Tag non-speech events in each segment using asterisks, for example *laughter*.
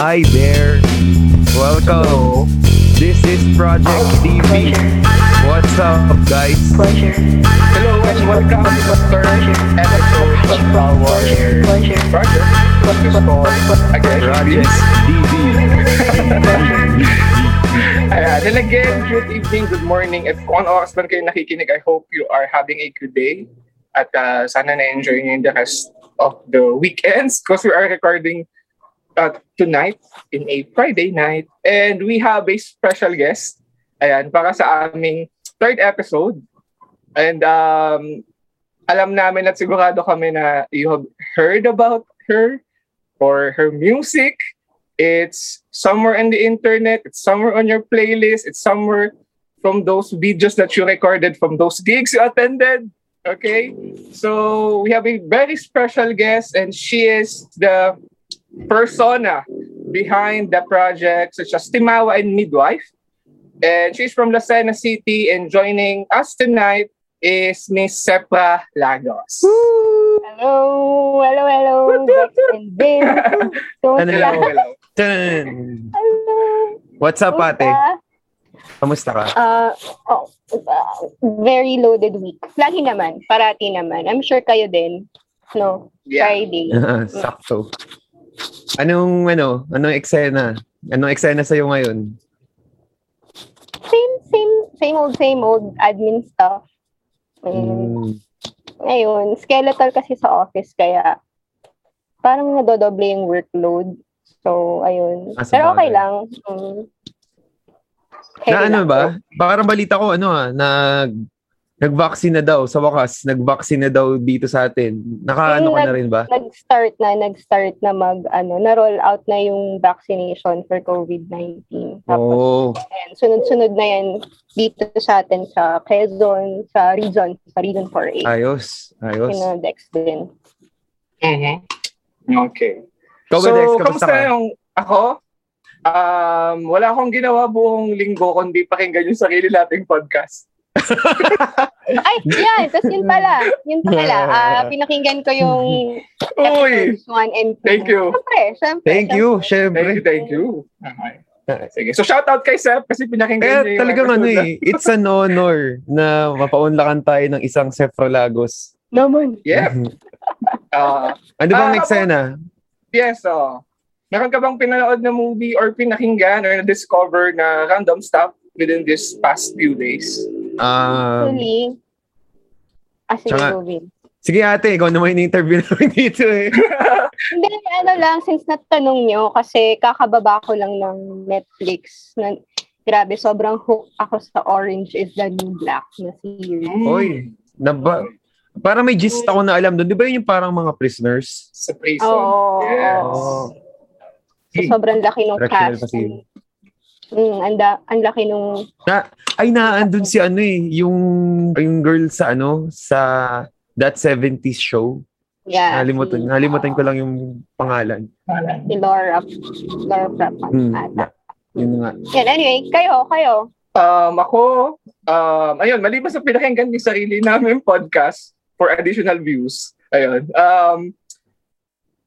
Hi there. Welcome. This is Project TV. What's up, guys? Pleasure. Hello and welcome to the first episode of our Pleasure. Pleasure. project. Which is called again. Project TV. Ayan, and again, good evening, good morning. At kung ano oras man kayo nakikinig, I hope you are having a good day. At uh, sana na-enjoy niyo yung the rest of the weekends because we are recording uh, tonight in a Friday night. And we have a special guest. Ayan, para sa aming third episode. And um, alam namin at sigurado kami na you have heard about her or her music. It's somewhere in the internet. It's somewhere on your playlist. It's somewhere from those videos that you recorded from those gigs you attended. Okay, so we have a very special guest, and she is the persona behind the project, such as Timawa and Midwife. And she's from Lucena City, and joining us tonight is Miss Sepra Lagos. Hello. Hello, hello. Bex and Vin. Hello, hello. Hello. What's up, ate? Kamusta ka? Uh, oh, uh, very loaded week. Lagi naman. Parati naman. I'm sure kayo din. No? Yeah. Friday. *laughs* Sakto. Anong, ano, anong eksena? Anong eksena sa'yo ngayon? Same, same, same old, same old admin stuff. Mm. Ngayon, skeletal kasi sa office kaya parang nadodoble yung workload. So, ayun. Ah, sa Pero okay lang. Mm. Heavy na ano lang. ba? Parang balita ko, ano ah, nag, nag-vaccine na daw. Sa wakas, nag-vaccine na daw dito sa atin. Naka, ano Yung ka na rin ba? nag-start na, nag-start na mag, ano, na-roll out na yung vaccination for COVID-19. Tapos, Oo. ayan, sunod-sunod na yan dito sa atin sa Quezon, sa region, sa region 4A. Ayos. Ayos. Pinodex din. Mhm. Okay. Ba, so, Dex? Kamusta kamusta ka? yung ako? Um, wala akong ginawa buong linggo kundi pakinggan yung sarili nating podcast. Ay, yan! Tapos yun pala. Yun pala. Ah, pinakinggan ko yung episodes 1 and 2. Thank you. Siyempre, siyempre. Thank you, Thank syempre. you, thank you. Okay. Sige. So, shout out kay Sep kasi pinakinggan niya yung talagang ano eh, it's an honor na mapaunlakan tayo ng isang Sefrolagos. Naman. na- Yep. *laughs* Ah, Ano bang Ah, eksena? yes, oh. Meron ka bang pinanood na movie or pinakinggan or na-discover na random stuff within this past few days? Um, Actually, ah, sige, Tsaka- Robin. sige ate, ikaw naman yung interview *laughs* namin dito eh. *laughs* Hindi, ano lang, since natanong nyo, kasi kakababa ko lang ng Netflix. Na, grabe, sobrang hook ako sa Orange is the New Black na series. Oy, naba, parang may gist ako na alam doon. Di ba yun yung parang mga prisoners? Sa prison. Oo. Yes. Oo. So, sobrang laki Correctional cast. facility. Mm, anda, ang laki nung Ay, naandun si ano eh, yung, yung girl sa ano, sa That 70s Show. yeah, Nalimutan, si, nalimutan ko lang yung pangalan. si Laura Laura Prepon Hmm, ata. Yun nga. Yan, anyway, kayo, kayo. Um, ako, um, ayun, maliban sa pinakinggan yung sarili namin podcast for additional views, ayun, um,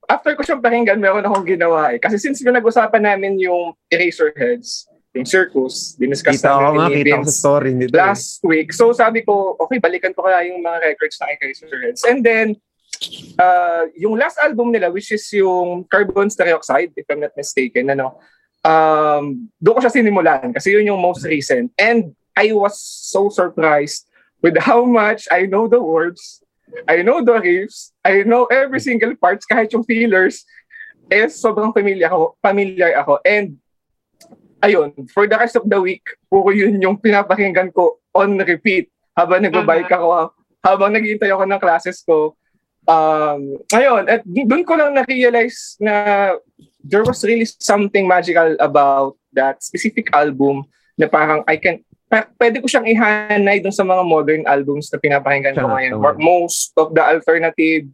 after ko siyang pakinggan, meron akong ginawa eh. Kasi since nag-usapan namin yung Eraserheads, yung circus, diniscuss Kita ko namin nga, ni kita ko sa story nito. eh. last week. So sabi ko, okay, balikan ko kaya yung mga records ng Eraserheads. And then, uh, yung last album nila, which is yung Carbon Stereoxide, if I'm not mistaken, ano, um, doon ko siya sinimulan kasi yun yung most recent. And I was so surprised with how much I know the words, I know the riffs, I know every single parts, kahit yung fillers, eh, sobrang familiar ako, familiar ako. And ayun, for the rest of the week, puro yun yung pinapakinggan ko on repeat habang nagbabike ako, habang naghihintay ako ng classes ko. Um, ayun, at doon ko lang na-realize na there was really something magical about that specific album na parang I can pa- pwede ko siyang ihanay dun sa mga modern albums na pinapakinggan ko ngayon. Or most of the alternative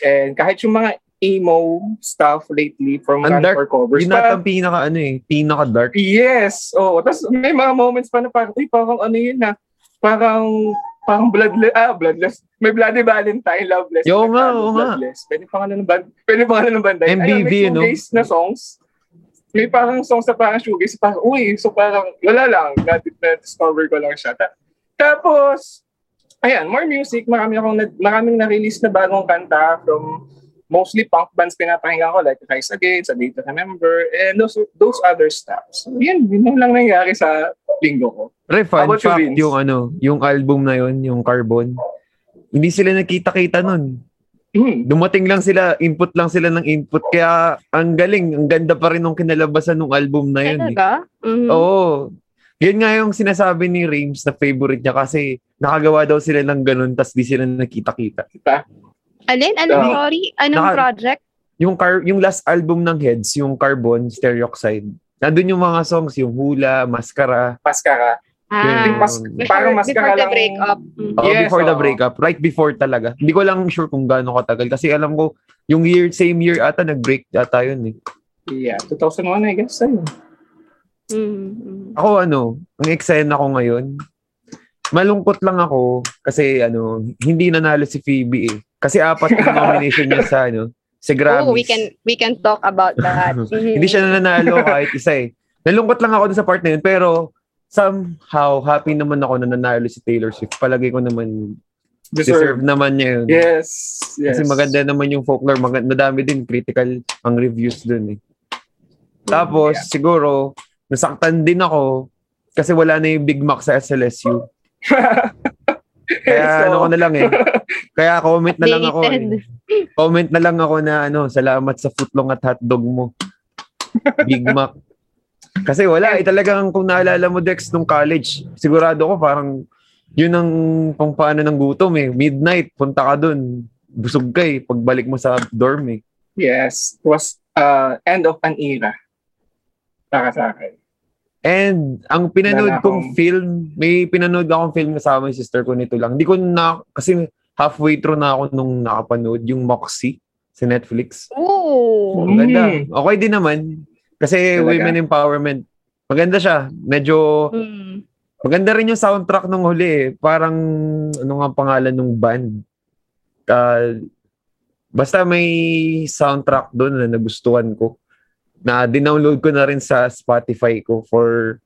and kahit yung mga emo stuff lately from Ang dark. for Covers. Yun nata ang pinaka ano eh, pinaka dark. Yes. Oh, tapos may mga moments pa na parang, uy, parang ano yun na, parang, parang bloodless, ah, bloodless. May Bloody Valentine, Loveless. Yo nga, oo nga. Pwede pa nga ng band, pede pa nga ng banda. yun. MBV, Ayun, may no? shoegaze na songs. may parang songs na parang shoegaze, parang, uy, so parang, wala lang, na-discover ko lang siya. Ta- tapos, ayan, more music, marami akong, na- maraming na-release na bagong kanta from mostly punk bands pinapakinggan ko, like Rise Against, A Day to Remember, and those, those other stuff. So, yan, yun lang nangyari sa linggo ko. Pre, fun you, fact, yung ano, yung album na yon yung Carbon, hindi sila nakita-kita nun. Hmm. Dumating lang sila, input lang sila ng input. Kaya ang galing, ang ganda pa rin nung kinalabasan ng album na yun. Eh. Talaga? Mhm. Oo. Yun nga yung sinasabi ni Rames na favorite niya kasi nakagawa daw sila ng ganun tas di sila nakita-kita. Alin? Ano, Ah. sorry? Anong Naka- project? Yung car yung last album ng Heads, yung Carbon, Stereoxide. Nandun yung mga songs, yung Hula, Mascara. Paskara. Ah, Yung mas- mas, parang before, maskara before the lang- breakup. Mhm. oh, Yes, before the oo. breakup. Right before talaga. Hindi ko lang sure kung gaano katagal. Kasi alam ko, yung year, same year ata, nag-break ata yun eh. Yeah, 2001 I guess. Ayun. Mhm. Ako ano, ang eksena ko ngayon, malungkot lang ako kasi ano, hindi nanalo si Phoebe eh. Kasi apat yung *laughs* nomination niya sa ano, sa Grammys. Oh, we can we can talk about that. *laughs* Mhm. hindi siya nanalo kahit isa eh. Nalungkot lang ako sa part na yun, pero somehow happy naman ako na nanalo si Taylor Swift. Palagay ko naman deserve, Deserve. naman niya yun. Yes. Yes. Kasi maganda naman yung folklore, maganda, madami din critical ang reviews dun eh. Tapos siguro nasaktan din ako kasi wala na yung Big Mac sa SLSU. *laughs* Kaya *laughs* So, ano ko na lang eh. Kaya comment na lang ako eh. Comment na lang ako na ano, salamat sa footlong at hotdog mo. Big Mac. Kasi wala eh, talagang kung naalala mo Dex nung college, sigurado ko parang yun ang pang paano ng gutom eh. Midnight, punta ka dun. Busog ka eh, pagbalik mo sa dorm eh. Yes. It was uh, end of an era. Para sa akin. And ang pinanood kong akong- film, may pinanood akong film kasama yung sister ko nito lang. Hindi ko na, kasi halfway through na ako nung nakapanood, yung Moxie sa Netflix. Oh. Ang ganda. Mm. Okay din naman. Kasi Talaga? women empowerment. Maganda siya. Medyo, Mm. maganda rin yung soundtrack nung huli eh. Parang, ano nga ang pangalan nung band? Ah, basta may soundtrack doon na nagustuhan ko. Na dinownload ko na rin sa Spotify ko for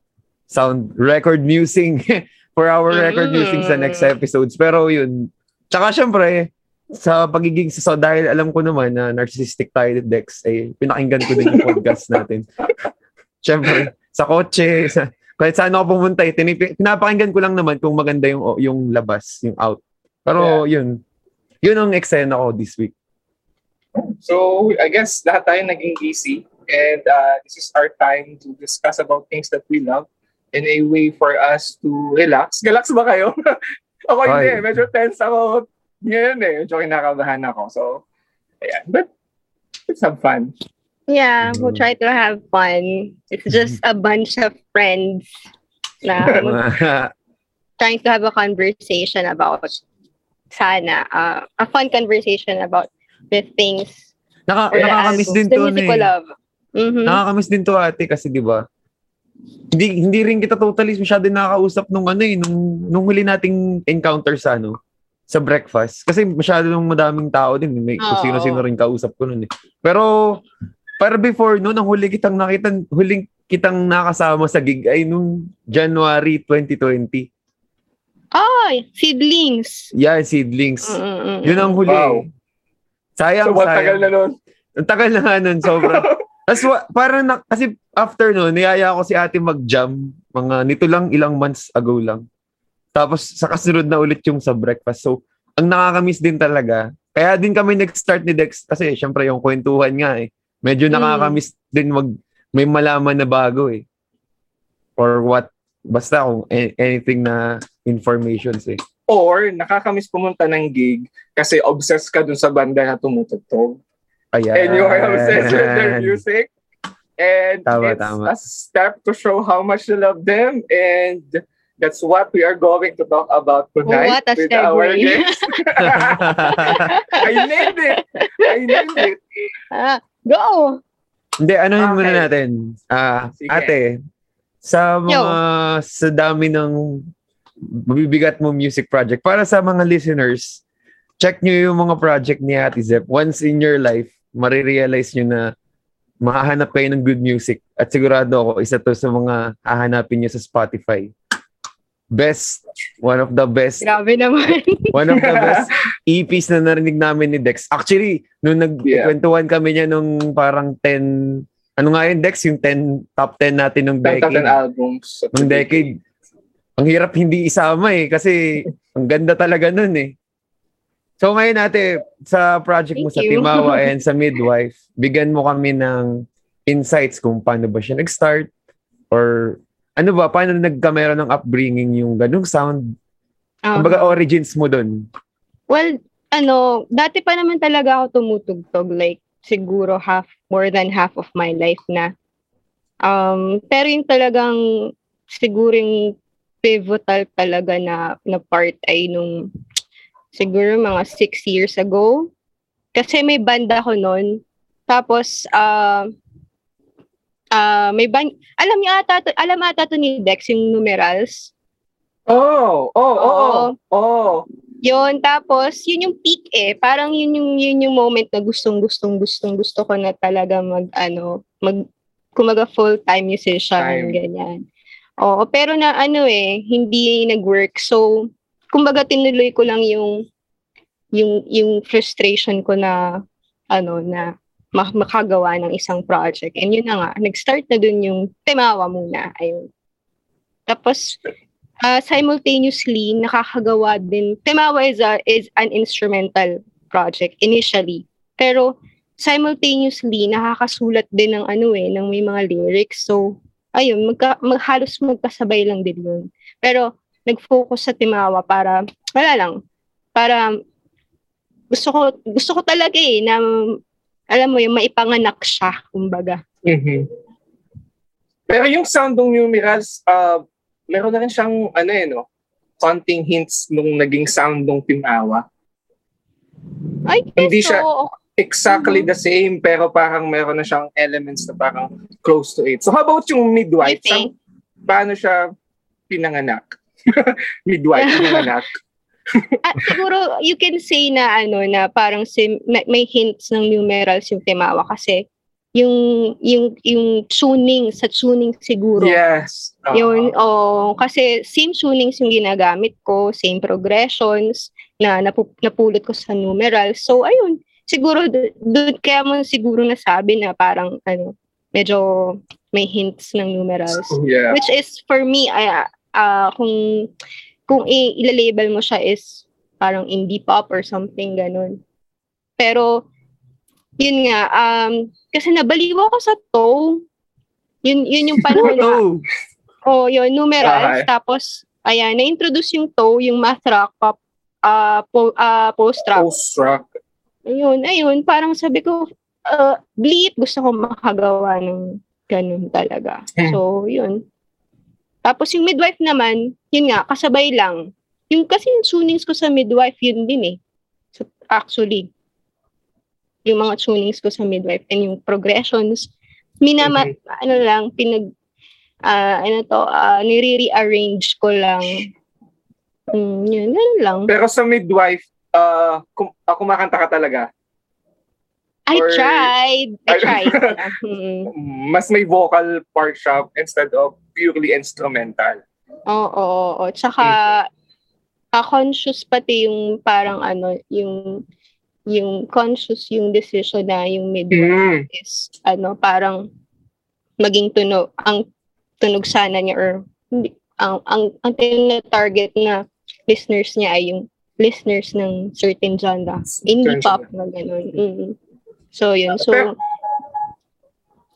sound record musing. *laughs* for our record Mm. musing sa next episodes. Pero yun. Tsaka syempre, sa pagiging so dahil alam ko naman na narcissistic tayo ni Dex, eh, pinakinggan ko din yung podcast *laughs* natin. Syempre, sa kotse, sa, kahit saan ako pumunta, eh, tinip- pinapakinggan ko lang naman kung maganda yung yung labas, yung out. Pero yun, yun ang eksena ko this week. So, I guess lahat tayo naging busy. And uh, this is our time to discuss about things that we love in a way for us to relax. Relax ba kayo? *laughs* ako hindi. Ay. Medyo tense ako ngayon eh. Medyo kinakabahan ako. So, ayan. But, let's have fun. Yeah, we'll Mm. try to have fun. It's just a bunch of friends na *laughs* trying to have a conversation about sana uh, a fun conversation about the things Naka, or the nakakamiss din to, music we eh. love. Mhm. Nakakamiss din to ate kasi 'di ba? Hindi hindi rin kita totally masyado nakakausap nung ano eh nung nung huli nating encounter sa ano sa breakfast kasi masyado nung madaming tao din may Oo. sino-sino rin kausap ko noon eh. Pero para before noon ang huli kitang nakita huling kitang nakasama sa gig ay nung January 2020. Ay, seedlings. Yeah, seedlings. Mm-mm-mm. Yun ang huli. Wow. Sayang, So, what tagal sayang. na nun? Ang tagal na nga nun, sobra. *laughs* Tapos wa- parang na, kasi after nun, niyaya ko si ate mag-jam. Mga nito lang, ilang months ago lang. Tapos sa kasunod na ulit yung sa breakfast. So, ang nakakamiss din talaga. Kaya din kami nag-start ni Dex kasi syempre yung kwentuhan nga eh. Medyo Mm. nakakamiss din mag may malaman na bago eh. Or what basta kung anything na informations eh. Or, nakakamiss pumunta ng gig kasi obsessed ka dun sa banda na tumutugtog. Ayan. and you are obsessed with their music. And Tama, it's tama. a step to show how much you love them. And that's what we are going to talk about tonight What a with our *laughs* guest. *laughs* I named it. I named it. Ah, go. Hindi, ano Okay. muna natin? Ah, Sige. ate, sa mga sa dami ng mabibigat mo music project, para sa mga listeners, check nyo yung mga project ni Ate Zep. Once in your life, marirealize nyo na mahahanap kayo ng good music. At sigurado ako, isa to sa mga hahanapin nyo sa Spotify. Best, one of the best, Grabe naman. one of the *laughs* best EPs na narinig namin ni Dex. Actually, nung nagkwentuhan kami niya nung parang 10, ano nga yun, Dex? Yung 10, top 10 natin nung Top 10 decade. albums. Nung decade. Ang hirap hindi isama eh, kasi ang ganda talaga nun eh. So ngayon natin, sa project mo Thank sa you. Timawa *laughs* and sa Midwife, bigyan mo kami ng insights kung paano ba siya nag-start or ano ba, paano nagkamera ng upbringing yung ganung sound? Ah. Kumbaga origins mo dun. Well, ano, dati pa naman talaga ako tumutugtog. Like, siguro half, more than half of my life na. Um, pero yung talagang, siguro yung pivotal talaga na, na part ay nung, siguro mga six years ago. Kasi may banda ko noon. Tapos, ah, ah, may band, alam niyo ata, to- alam ata to ni Dex, yung numerals. Oh, oh, oh, oh. oh. Yun, tapos, yun yung peak eh. Parang yun yung, yun yung moment na gustong, gustong, gustong, gusto ko na talaga mag, ano, mag, kumaga full-time musician, Time. ganyan. Oo, pero na ano eh, hindi nag-work. So, kumbaga tinuloy ko lang yung, yung, yung frustration ko na, ano, na mak- makagawa ng isang project. And yun na nga, nag-start na dun yung Timawa muna. Ayun. Tapos, uh, simultaneously nakakagawa din Timawa is a, is an instrumental project initially pero simultaneously nakakasulat din ng ano eh ng may mga lyrics so ayun magka, mag, halos magkasabay lang din yun pero nag-focus sa Timawa para wala lang para gusto ko gusto ko talaga eh na alam mo yung maipanganak siya kumbaga Mhm. Pero yung sound ng numerals, uh, meron na rin siyang, ano eh, no? Konting hints nung naging sound ng Timawa. ay Hindi so, siya- Exactly the same, pero parang meron na siyang elements na parang close to it. So how about yung midwife? I Saan- paano siya pinanganak? *laughs* midwife, pinanganak. *laughs* Ah, siguro you can say na ano na parang sim, na- may hints ng numerals yung Timawa kasi yung yung yung tuning sa tuning siguro. Yes. Oo. Yun, oh, kasi same tunings yung ginagamit ko, same progressions na napu- napulot ko sa numerals. So ayun, siguro doon kaya mo siguro nasabi na parang ano, medyo may hints ng numerals Yeah. which is for me ay ah, kung kung i- ilalabel mo siya is parang indie pop or something ganun. Pero yun nga um kasi nabaliw ako sa toe. Yun yun yung panahon na Oh, yun numerals Okay. tapos ayan na-introduce yung toe, yung math rock pop ah po, ah, post rock. Post-rock. Ayun, ayun, parang sabi ko, uh, bleep, gusto ko makagawa ng ganun talaga. Hmm. So, yun. Tapos yung midwife naman, yun nga, kasabay lang. Yung kasi yung tunings ko sa midwife, yun din eh. So, actually, yung mga tunings ko sa midwife and yung progressions, minama, ano lang, pinag, ah ano to, ah nire-rearrange ko lang. Mm, yun, ganun lang. Pero sa midwife, uh, kum- uh, kumakanta ka talaga. I Or- tried. I tried. *laughs* Mm. Mas may vocal part siya instead of purely instrumental. Oo, oo, oo. Tsaka, ah, conscious pati yung parang ano, yung yung conscious yung decision na yung midwife Mm. is ano, parang maging tunog, ang tunog sana niya or hindi, ang, ang, ang target na listeners niya ay yung listeners ng certain genre. Indie pop na gano'n. Mm. So, yun. So, Pero-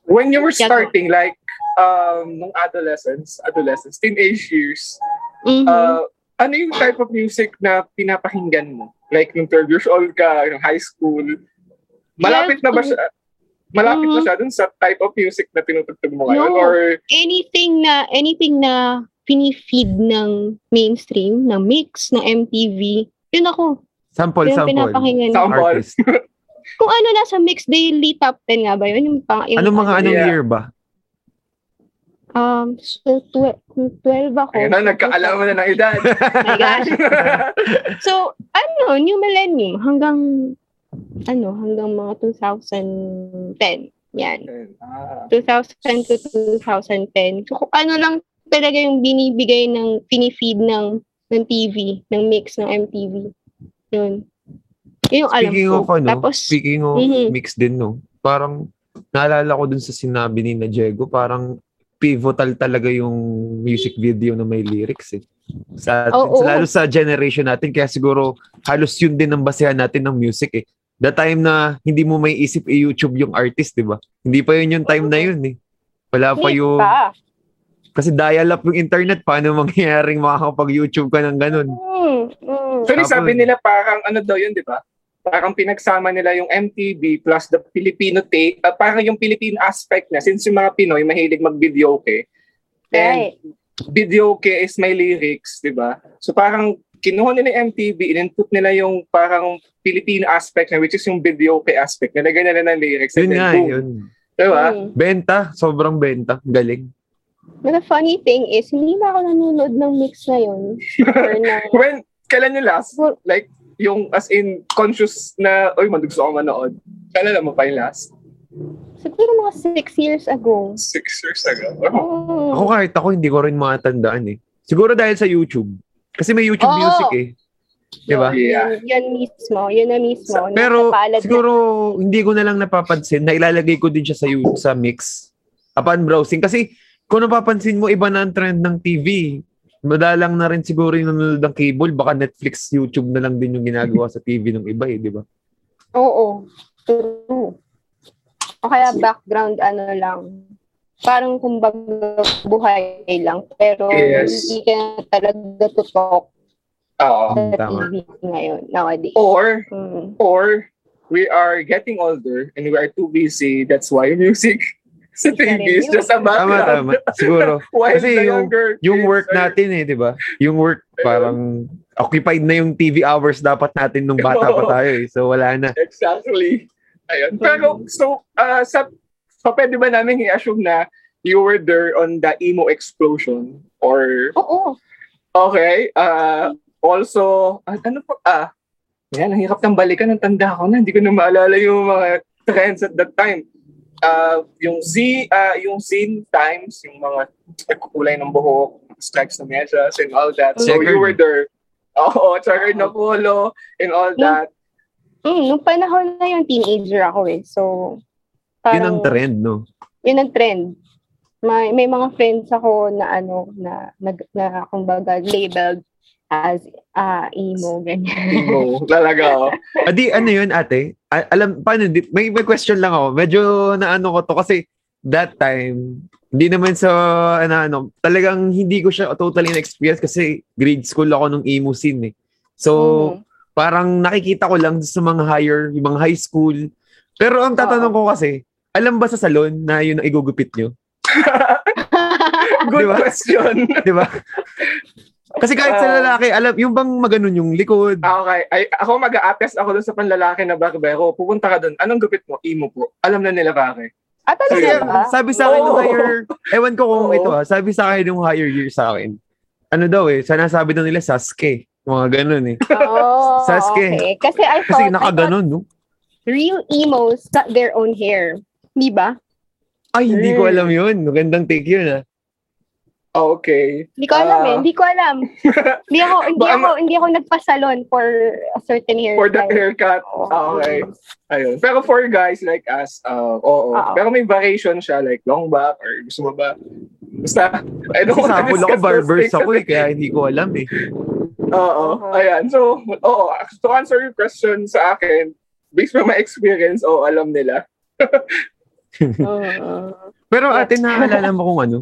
When you were starting, like, um, nung adolescence, adolescence, teenage years, mhm. uh, ano yung type of music na pinapakinggan mo? Like, nung 12 years old ka, nung high school, malapit na ba Yes, siya? Malapit na Mhm. siya dun sa type of music na tinutugtog mo ngayon? No. Or, anything na anything na pinifeed ng mainstream, ng mix, ng MTV, yun ako. sample, Yun sample. pinapakinggan. Sample. Artist. Kung ano nasa mix daily top 10 nga ba yun? Yung, pang, yung Anong mga anong Yeah. year ba? Um, so, kung 12 ako. ayun na, nagkaalaman na ng edad. *laughs* Oh my gosh. So, ano, new millennium hanggang ano, hanggang mga 2010. Yan. Ah. 2000 to 2010. So, kung ano lang talaga yung binibigay ng, pinifeed ng, ng TV, ng mix ng MTV. Yun. Yun yung alam Speaking ko. of ano, Tapos, speaking of Mhm. mix din, no? Parang, naalala ko dun sa sinabi ni na Diego, parang pivotal talaga yung music video na may lyrics eh. Sa, Oo. sa- lalo sa generation natin, kaya siguro halos yun din ang basehan natin ng music eh. The time na hindi mo may isip i-YouTube yung artist, di ba? Hindi pa yun yung time na yun eh. Wala pa yung... pa. Kasi dial-up yung internet, paano mangyayaring makakapag-YouTube ka ng ganun? Mm, mm. Actually, sabi nila parang ano daw yun, di ba? Parang pinagsama nila yung MTV plus the Filipino take, uh, parang yung Filipino aspect na since yung mga Pinoy mahilig mag-video okay. And Right. video okay is may lyrics, di ba? So parang kinuha nila yung MTV, in-input nila yung parang Filipino aspect na which is yung video okay aspect. Nilagay nila ng lyrics. Yun and then nga, boom. yun. Di ba? Mm. Benta, sobrang benta. Galing. But the funny thing is, hindi na ako nanonood ng mix na yun. *laughs* Or ng, When, kailan yung last? Like, yung as in conscious na, oy, mag gusto ko manood. Kailan mo pa yung last? siguro mga six years ago. Six years ago. Oh. Oh. Ako kahit ako, hindi ko rin matandaan eh. Siguro dahil sa YouTube. Kasi may YouTube Oo. music eh. Di ba? Yeah. Yun, yun mismo. Yun na mismo. Pero Nasa palad na- siguro hindi ko na lang napapansin na ilalagay ko din siya sa YouTube, sa mix upon browsing. Kasi kung napapansin mo, iba na ang trend ng TV. Madalang na rin siguro yung nanonood ng cable. Baka Netflix, YouTube na lang din yung ginagawa sa TV ng iba eh, di ba? Oo. True. O kaya background ano lang. Parang kumbaga buhay lang. Pero Yes. hindi ka talaga tutok Oo. sa tama. TV ngayon, nowadays. Or, Mm. or, we are getting older and we are too busy. That's why music sa TV is just a Tama, background. tama. Siguro. *laughs* While Kasi the yung- younger Yung work are- natin eh, di ba? Yung work parang occupied na yung TV hours dapat natin nung bata pa *laughs* tayo eh. So wala na. Exactly. Ayun. Pero, so, uh, sa, so pwede ba namin i-assume na you were there on the emo explosion? Or, Oo. okay, uh, also, ah, ano pa, ah, yan, ang hirap ng balikan ng tanda ko na, hindi ko na maalala yung mga trends at that time. Uh, yung Z, uh, yung scene times, yung mga nagkukulay ng buhok, stripes na medyas, and all that. So, Checkered. you were there. Oo, checkered na polo, and all that. Mm, nung panahon na yung teenager ako eh. So, Yun ang trend, no? Yun ang trend. May, may mga friends ako na ano, na, na, na kumbaga, labeled as ah emo, ganyan. Emo, *laughs* talaga. oh. Adi, ano yun, ate? A- alam, paano, di- may, may question lang ako. Medyo naano ko to kasi that time, hindi naman sa, ano, ano, talagang hindi ko siya totally na-experience kasi grade school ako nung emo scene eh. So, Mhm. parang nakikita ko lang sa mga higher, yung mga high school. Pero ang tatanong ko kasi, alam ba sa salon na yun ang igugupit nyo? Good *laughs* Di ba? question. Di ba? *laughs* Kasi kahit sa Ah. lalaki, alam, yung bang maganon yung likod. Ah, Okay. Ay, ako mag-a-attest ako dun sa panlalaki na barbero. Pupunta ka dun. Anong gupit mo? Imo po. Alam na nila pare. Ah, Kasi talaga ba? sabi sa akin nung Oo. higher, ewan ko kung Oo. ito ha, sabi sa akin nung higher year sa akin, ano daw eh, sana sabi daw nila Sasuke. Mga ganun eh. *laughs* Oh, Sasuke. okay. Kasi I thought, Kasi nakaganon, no? real emos cut their own hair. Di ba? Ay, hindi ko Mm. alam yun. Magandang take yun ah. Okay. Hindi ko alam Ah. eh. Hindi ko alam. *laughs* Hindi ako, hindi ako, hindi ako nagpa-salon for a certain hair. For the haircut. Oo. Ah, okay. Ayun. Pero for guys like us, uh, oo. Oo. Pero may variation siya like long back or gusto mo ba? Basta, I don't Kasi want to discuss ako barbers ako eh, kaya hindi ko alam eh. Oo. Uh-huh. Ayan. So, oo. To answer your question sa akin, based from my experience, oo, alam nila. *laughs* Mm. Pero ate, naaalala mo kung ano?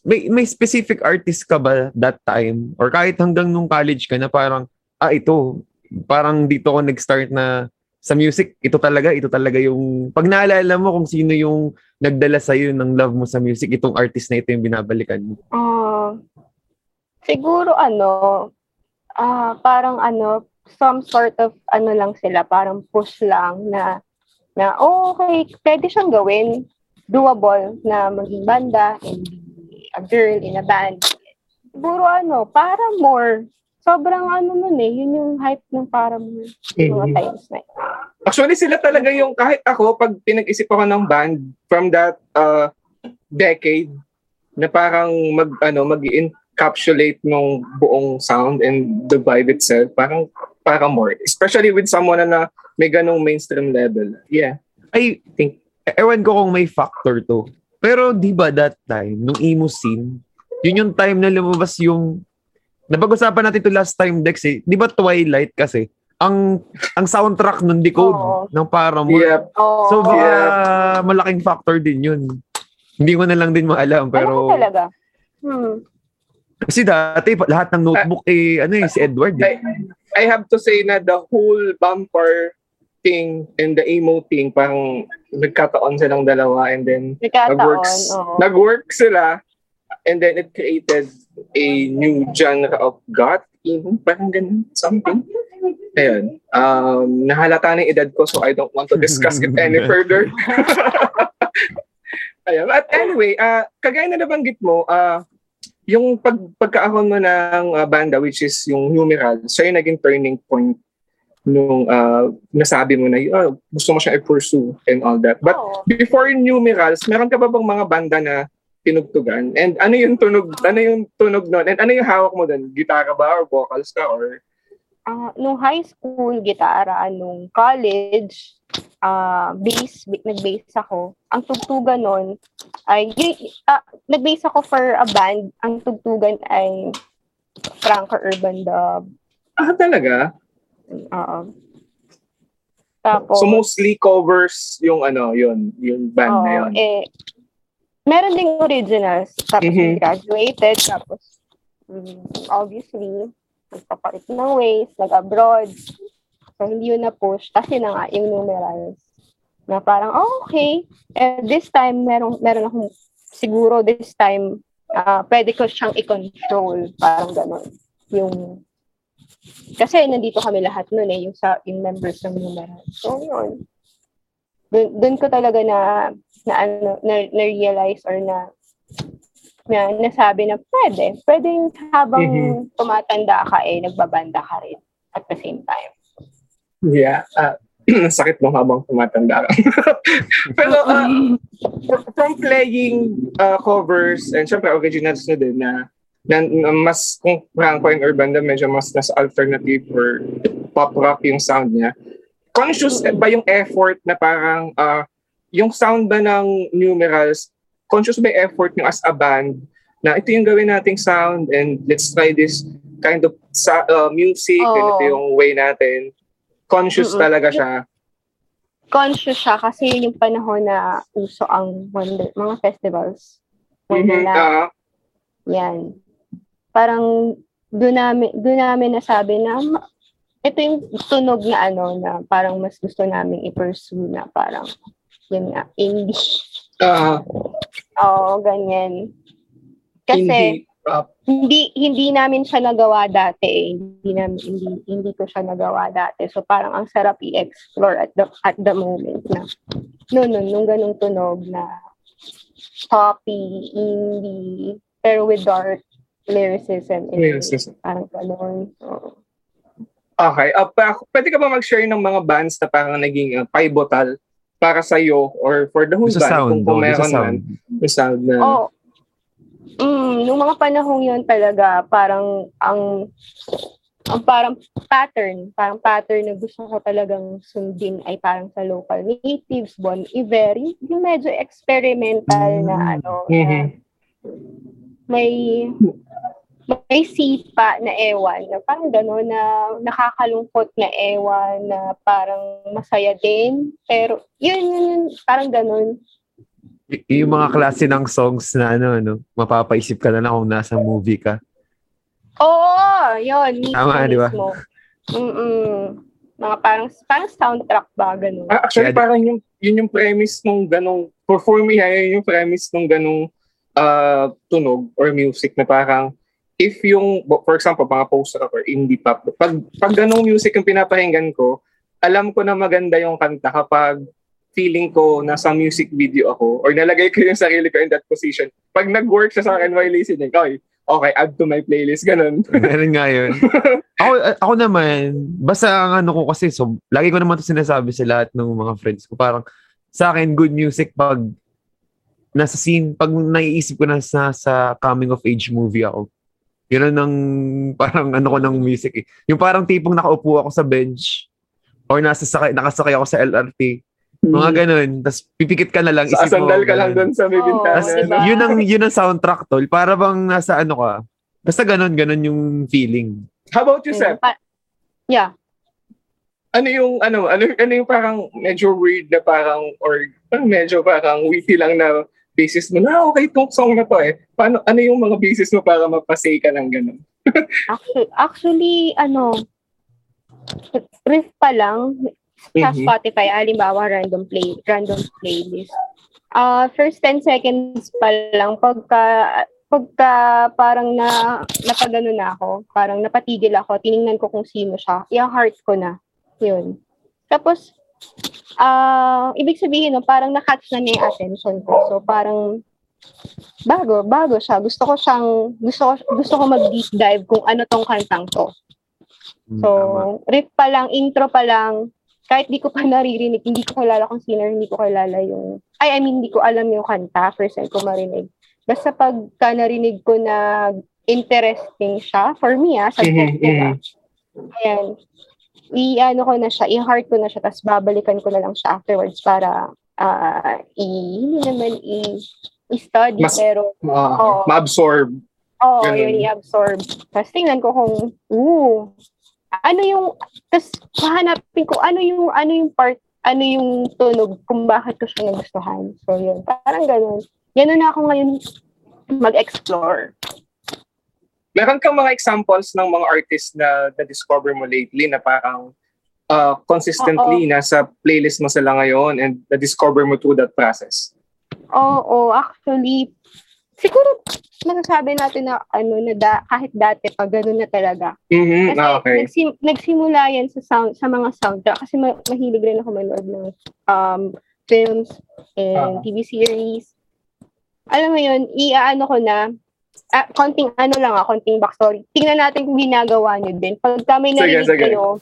May, may specific artist ka ba that time? Or kahit hanggang nung college ka na parang, ah ito, parang dito ako nag-start na sa music, ito talaga, ito talaga yung, pag naalala mo kung sino yung nagdala sa'yo ng love mo sa music, itong artist na ito yung binabalikan mo. Ah, siguro ano, ah parang ano, some sort of ano lang sila, parang push lang na na oh, okay, pwede siyang gawin. Doable na maging banda and a girl in a band. Siguro ano, para more. Sobrang ano nun eh, yun yung hype ng para more mga times na yun. Actually, sila talaga yung, kahit ako, pag pinag-isip ako ng band from that uh, decade, na parang mag, ano, mag-encapsulate ng buong sound and the vibe itself, parang, parang more. Especially with someone na, na may ganong mainstream level. Yeah. Ay, Think- ewan ko kung may factor to. Pero di ba that time, nung emo scene, yun yung time na lumabas yung Napag-usapan natin to last time, Dex eh. Di ba Twilight kasi? Ang ang soundtrack nun decode Oo. ng Paramore. Yeah. Oo. So baka Yeah. malaking factor din yun. Hindi ko na lang din maalam Ano pero ko talaga? Hmm. kasi dati pa- lahat ng notebook eh ano eh si Edward. I, Eh. I have to say na the whole bumper thing and the emo thing, parang nagkataon silang dalawa and then Nagkataon. nag-works, oo. nag-work sila and then it created a new genre of goth emo, parang ganun, something. Ayun. Um, nahalata na edad ko so I don't want to discuss it any *laughs* further. *laughs* Ayun. At anyway, uh, kagaya na nabanggit mo, uh, yung pag, pagkaahon mo ng uh, banda, which is yung numeral, siya yung naging turning point nung uh, nasabi mo na oh, gusto mo siya i-pursue and all that. But Oo. before numerals, meron ka ba bang mga banda na tinugtugan? And ano yung tunog, ano yung tunog nun? And ano yung hawak mo doon? Gitara ba or vocals ka or Ah, nung high school, gitara. Nung college, ah bass, nag-bass ako. Ang tugtugan nun, ay, ah, nag-bass ako for a band. Ang tugtugan ay Franco Urban Dub. ah talaga? Oo. Tapos, So mostly covers yung ano, yun, yung band na yun. eh, meron ding originals. Tapos, Mhm. graduated. Tapos, mm, obviously, nagpapalit ng ways, nag-abroad. So, hindi yun na-push. Kasi na nga, yung numerals. Na parang, oh, okay. And this time, meron, meron akong, siguro this time, ah pwede ko siyang i-control. Parang gano'n. Yung, kasi nandito kami lahat nun eh, yung, sa, yung members ng numerals. So, yun. Dun, dun ko talaga na, na, ano, na, na-realize or na, na nasabi na pwede. Pwede habang Mhm. tumatanda ka eh, nagbabanda ka rin at the same time. Yeah. ah, *clears throat* sakit nung habang tumatanda ka. *laughs* Pero fr- from playing uh, covers and syempre originals na din na, na, na mas kung Franco and Urban na medyo mas nasa alternative or pop rock yung sound niya. Conscious ba yung effort na parang ah, yung sound ba ng numerals, conscious ba yung effort nyo as a band na ito yung gawin nating sound and let's try this kind of sa, uh, music and Oo. ito yung way natin. Conscious Mm-mm. talaga siya. Conscious siya kasi yun yung panahon na uso ang wonder, mga festivals. Mhm. Wonderland. Ah, Yan. Parang doon namin, doon namin nasabi na ito yung tunog na ano na parang mas gusto namin i-pursue na parang yun nga, indie. ah, Oo, ganyan. Kasi indie rock. hindi hindi namin siya nagawa dati eh. Hindi namin hindi hindi ko siya nagawa dati. So parang ang sarap i-explore at the at the moment na no no nung ganung tunog na poppy, indie, pero with dark lyricism. Lyricism. Parang ganun. Oo. Okay. Uh, pa, pwede ka ba mag-share ng mga bands na parang naging uh, pivotal para sa iyo or for the whole Sa band sound, kung, kung oh, meron man sound. yung sound na Oh. Mm, nung mga panahong yun talaga, parang ang ang parang pattern, parang pattern na gusto ko talagang sundin ay parang sa local natives, Bon Iver, yung, medyo experimental na Mm. ano, Mhm. na may may sipa na ewan, na parang gano'n na nakakalungkot na ewan, na parang masaya din, pero yun, yun, yun parang gano'n. Y- yung mga klase ng songs na ano, ano, mapapaisip ka na lang kung nasa movie ka. Oo, yun. Mismo, Tama, di ba? Mm-mm. Mga parang, parang soundtrack ba, ganun. Ah, actually parang yung yun yung premise nung ganong for, for me ha, yun yung premise nung ganong uh, tunog or music na parang if yung for example mga post rock or indie pop pag pag ganong music yung pinapakinggan ko alam ko na maganda yung kanta kapag feeling ko nasa music video ako or nalagay ko yung sarili ko in that position pag nag-work siya sa akin while listening oy okay, add to my playlist, ganun. *laughs* Meron nga yun. ako, ako naman, basta ang ano ko kasi, so, lagi ko naman ito sinasabi sa lahat ng mga friends ko. Parang, sa akin, good music pag nasa scene, pag naiisip ko na sa, sa coming of age movie ako. Yun ang *laughs* parang ano ko ng music eh. Yung parang tipong nakaupo ako sa bench or nasa sakay, nakasakay ako sa LRT. Mga ganun. Tapos pipikit ka na lang. Sa isip mo, sandal ka lang doon sa may bintana. Tas, diba? yun ang yun ang soundtrack tol. Para bang nasa ano ka. Basta ganun, ganun yung feeling. How about you, Seth? Pa- yeah. Ano yung, ano, ano, ano yung parang medyo weird na parang, or parang medyo parang witty lang na basis mo na, okay, itong song na to eh. Paano, ano yung mga basis mo para mapasay ka ng ganun? *laughs* Actually, actually ano, riff pa lang sa Mhm. Spotify, halimbawa random play, random playlist. Uh, first 10 seconds pa lang, pagka, pagka parang na, napagano na ako, parang napatigil ako, tiningnan ko kung sino siya, i-heart ko na. Yun. Tapos, ah ibig sabihin, no, parang na-catch na niya yung attention ko. So, parang, bago, bago siya. Gusto ko siyang, gusto ko, gusto ko mag-deep dive kung ano tong kantang to. Mm, So, riff pa lang, intro pa lang, kahit di ko pa *laughs* naririnig, hindi ko kilala kung sino, hindi ko kilala yung, ay, I mean, hindi ko alam yung kanta, first time ko marinig. Basta pagka narinig ko na interesting siya, for me ah, sa Mhm, mhm. ayan, i-ano ko na siya, i-heart ko na siya, tapos babalikan ko na lang siya afterwards para, ah, i, hindi naman i, i-study, Mas- pero, Ma- Oo. ma-absorb. Oo, Ganun. yun, i-absorb. Tapos tingnan ko kung, ooh, ano yung, tapos hahanapin ko, ano yung, ano yung part, ano yung tunog, kung bakit ko siya nagustuhan. So, yun, parang ganun. Ganun na ako ngayon mag-explore. Meron kang mga examples ng mga artists na na-discover mo lately na parang uh, consistently nasa playlist mo sila ngayon and na-discover mo through that process? Oo, actually, siguro masasabi natin na ano na da, kahit dati pa ganun na talaga. Mhm, Kasi ah, okay. nagsim- nagsimula yan sa sound sa mga soundtrack kasi ma- mahilig rin ako manood ng um, films and Ah. TV series. Alam mo yun, iaano ko na ah, konting ano lang ah, konting backstory. Tingnan natin kung ginagawa nyo din. Pagka may Sige, narinig sige. kayo,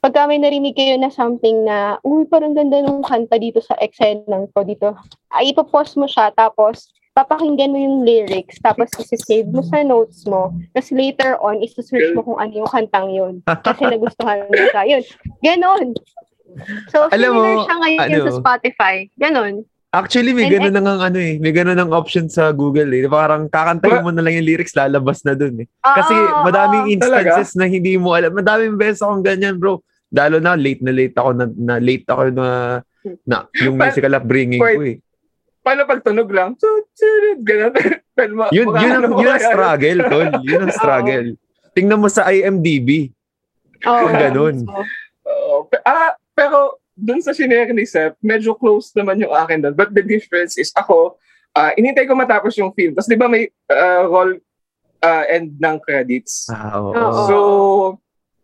pagka may narinig kayo na something na, uy, parang ganda ng kanta dito sa Excel ng to dito. Ay, ipopost mo siya, tapos papakinggan mo yung lyrics, tapos isi-save mo sa notes mo, tapos later on, isi-search mo kung ano yung kantang yun. Kasi nagustuhan mo siya. Yun. Ganon. So, Alam mo, siya ngayon ano, sa Spotify. Ganon. Actually, may And ganun na nga ano eh. May ganun ng option sa Google eh. Parang kakantahin mo na lang yung lyrics, lalabas na dun eh. Kasi Ah, madaming ah. instances na hindi mo alam. Madaming beses akong ganyan, bro. Lalo na late na late ako na, na late ako na na yung musical upbringing Wait. ko eh. Paano pag tunog lang? Ganun. *laughs* Yun, yun, ang, yun ang struggle, tol. Yun ang *laughs* struggle. Tingnan mo sa IMDb. Kung ganun. Pe- ah, pero dun sa shinare ni Seth, medyo close naman yung akin doon. But the difference is ako, ah inintay ko matapos yung film. Tapos di ba may ah, roll ah, end ng credits? Ah, oo. So,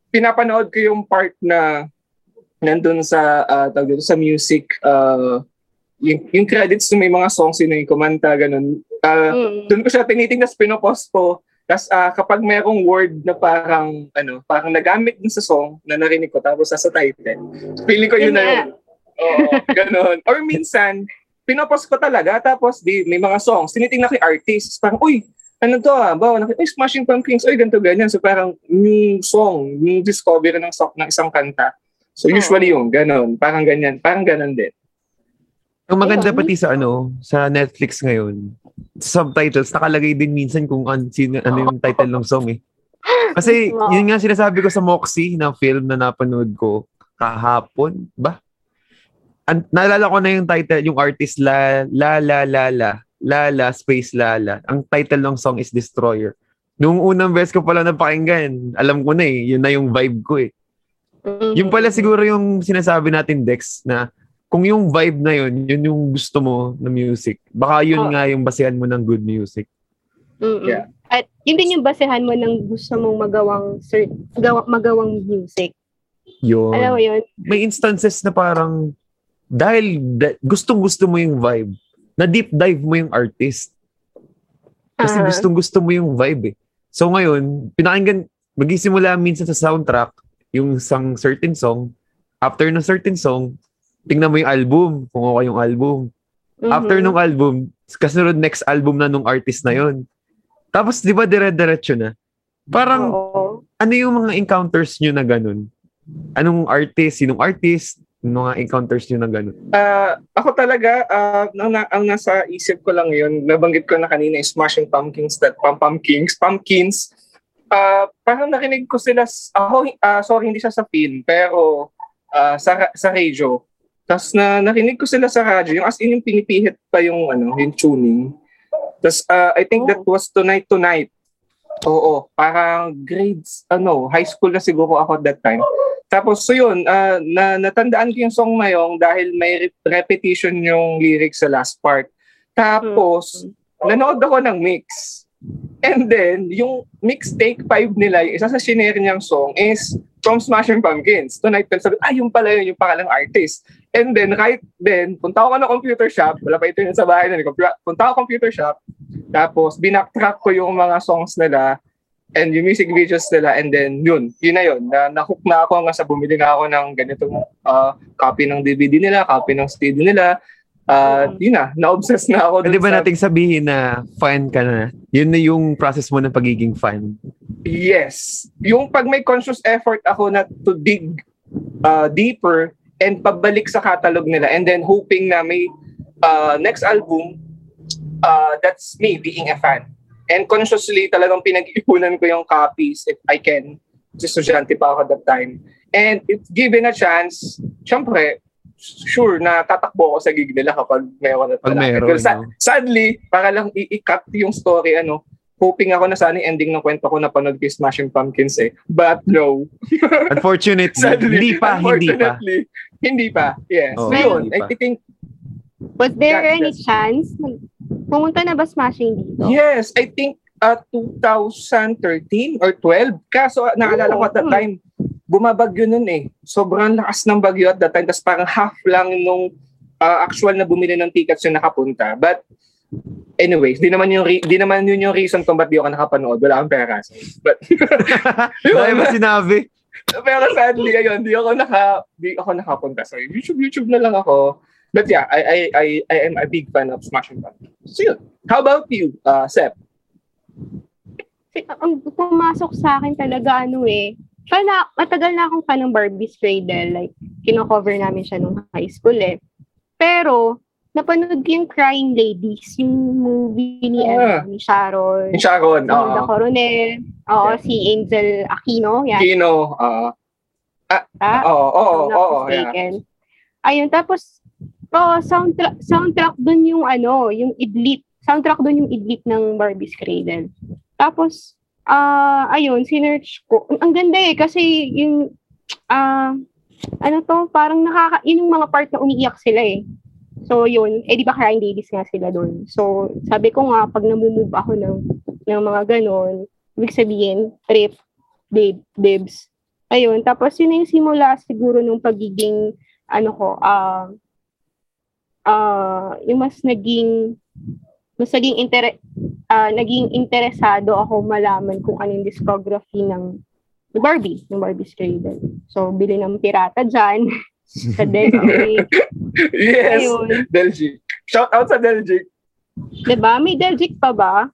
pinapanood ko yung part na nandun sa uh, tawag dito, sa music uh, yung, yung credits ng may mga songs yun yung kumanta ganun. Uh, mm. doon ko siya tinitingnan tapos pinopost ko. Tapos ah, kapag merong word na parang ano, parang nagamit din sa song na narinig ko tapos sa title. Feeling ko yun na yun. Oo, ganun. Or minsan, pinopost ko talaga tapos di may mga songs tinitingnan ko yung artist. Parang uy, ano to ah, bawa, nakita, uy, Smashing Pumpkins, uy, ganito, ganyan. So parang new song, new discovery ng, song, ng isang kanta. So usually yung ganun, parang ganyan, parang ganun din. Ang maganda pati sa ano, sa Netflix ngayon, subtitles, nakalagay din minsan kung an, sino, ano yung title ng song eh. Kasi *laughs* yun nga sinasabi ko sa Moxie na film na napanood ko kahapon, ba? An, naalala ko na yung title, yung artist La La La La La La La Space La La. Ang title ng song is Destroyer. Nung unang beses ko pala napakinggan, alam ko na eh, yun na yung vibe ko eh. Yung pala siguro yung sinasabi natin, Dex, na kung yung vibe na yun, yun yung gusto mo na music, baka yun Oh. nga yung basehan mo ng good music. Mm-mm. Yeah. At yun din yung basehan mo ng gusto mong magawang cert, gawa, magawang music. Yun. Alam mo yun? May instances na parang dahil da- gustong gusto mo yung vibe, na deep dive mo yung artist. Kasi Ah. gustong gusto mo yung vibe eh. So ngayon, pinakinggan, magisimula minsan sa soundtrack, yung isang certain song. After ng certain song, tingnan mo yung album, kung okay yung album. After Mhm. nung album, kasunod next album na nung artist na yon. Tapos, di ba, dire-diretso na? Parang, Oo. ano yung mga encounters nyo na ganun? Anong artist? Sinong artist? Mga encounters nyo na ganun? Ah, ako talaga, ah, ang, na- ang nasa isip ko lang yun, nabanggit ko na kanina Smashing Pumpkins, that Pum Pumpkins, Pumpkins. Ah, parang narinig ko sila, ako, ah, sorry, hindi siya sa film, pero ah, sa, sa radio. Tapos na narinig ko sila sa radyo, yung as in yung pinipihit pa yung, ano, yung tuning. Tapos ah, I think that was Tonight Tonight. Oo, parang grades, ano, high school na siguro ako at that time. Tapos so yun, ah, na natandaan ko yung song na yun dahil may re- repetition yung lyrics sa last part. Tapos, nanood ako ng mix. And then, yung mixtape 5 nila, yung isa sa shinare niyang song is from Smashing Pumpkins. Tonight, sabi, ah, yung pala yun, yung pangalang artist. And then, right then, punta ako ng computer shop, wala pa internet sa bahay na, punta ako computer shop, tapos binacktrack ko yung mga songs nila, and yung music videos nila and then yun, yun na yun. Na, nahook na ako hanggang sa bumili na ako ng ganitong ah, copy ng DVD nila, copy ng CD nila. Uh, yun na, na-obsess na ako. Pwede ba sa- nating sabihin na fan ka na? Yun na yung process mo ng pagiging fan. Yes. Yung pag may conscious effort ako na to dig uh, deeper and pabalik sa catalog nila and then hoping na may uh, next album, uh, that's me being a fan. And consciously talagang pinag-ipunan ko yung copies if I can. Kasi estudyante pa ako that time. And if given a chance, syempre, sure na tatakbo ako sa gig nila kapag meron at Pag meron, Well, sa- no? sadly, para lang i-cut yung story, ano, hoping ako na sana yung ending ng kwento ko napanood ko yung Smashing Pumpkins eh. But no. *laughs* Unfortunately, Sadly, hindi pa, hindi pa. unfortunately, Hindi pa. Yes. Oo, so yun, I think, Was there That's- any chance? Pumunta na ba smashing dito? yes, I think uh, 2013 or 12. Kaso naalala ko at that Oo. time, bumabagyo nun eh. Sobrang lakas ng bagyo at that time. Tapos parang half lang nung uh, actual na bumili ng tickets yung nakapunta. But anyways, di naman yung re- di naman yun yung reason kung ba't di ako nakapanood. Wala akong pera. But *laughs* Dahil ba sinabi? Pero sadly, ayun, di ako naka di ako nakapunta. So YouTube YouTube na lang ako. But yeah, I I I, I am a big fan of Smashing Pumpkins. So yun. How about you, uh, Sep? ang pumasok sa akin talaga ano eh. Na, matagal na akong fan ng Barbie's Cradle. Like, kino-cover namin siya nung high school eh. Pero, napanood ko yung Crying Ladies, yung movie ni, Ah. ano, ni Sharon. Yung Sharon, Si Hilda uh, Coronel. Oo, Yeah. si Angel Aquino. Yan. Kino, uh, Ah, oo, oo, oo, yeah. mistaken. Ayun, tapos, oh, soundtrack, soundtrack dun yung ano, yung idlip. Soundtrack dun yung idlip ng Barbie's Cradle. Tapos, ah, ayun, sinearch ko. Ang ganda eh, kasi yung, ah, ano to, parang nakaka, yun yung mga part na umiiyak sila eh. So, yun, eh di ba crying ladies nga sila doon. So, sabi ko nga, pag namumove ako ng, ng mga ganon, ibig sabihin, trip, babe, dibs. Ayun, tapos yun na yung simula siguro nung pagiging, ano ko, ah, ah, yung mas naging, mas naging inter, ah, naging interesado ako malaman kung ano yung discography ng ng Barbie, ng Barbie's Cradle. So, bili ng pirata dyan, *laughs* sa Delgic. yes, Ayun. Delgic. Shout out sa Delgic. Diba? May Delgic pa ba?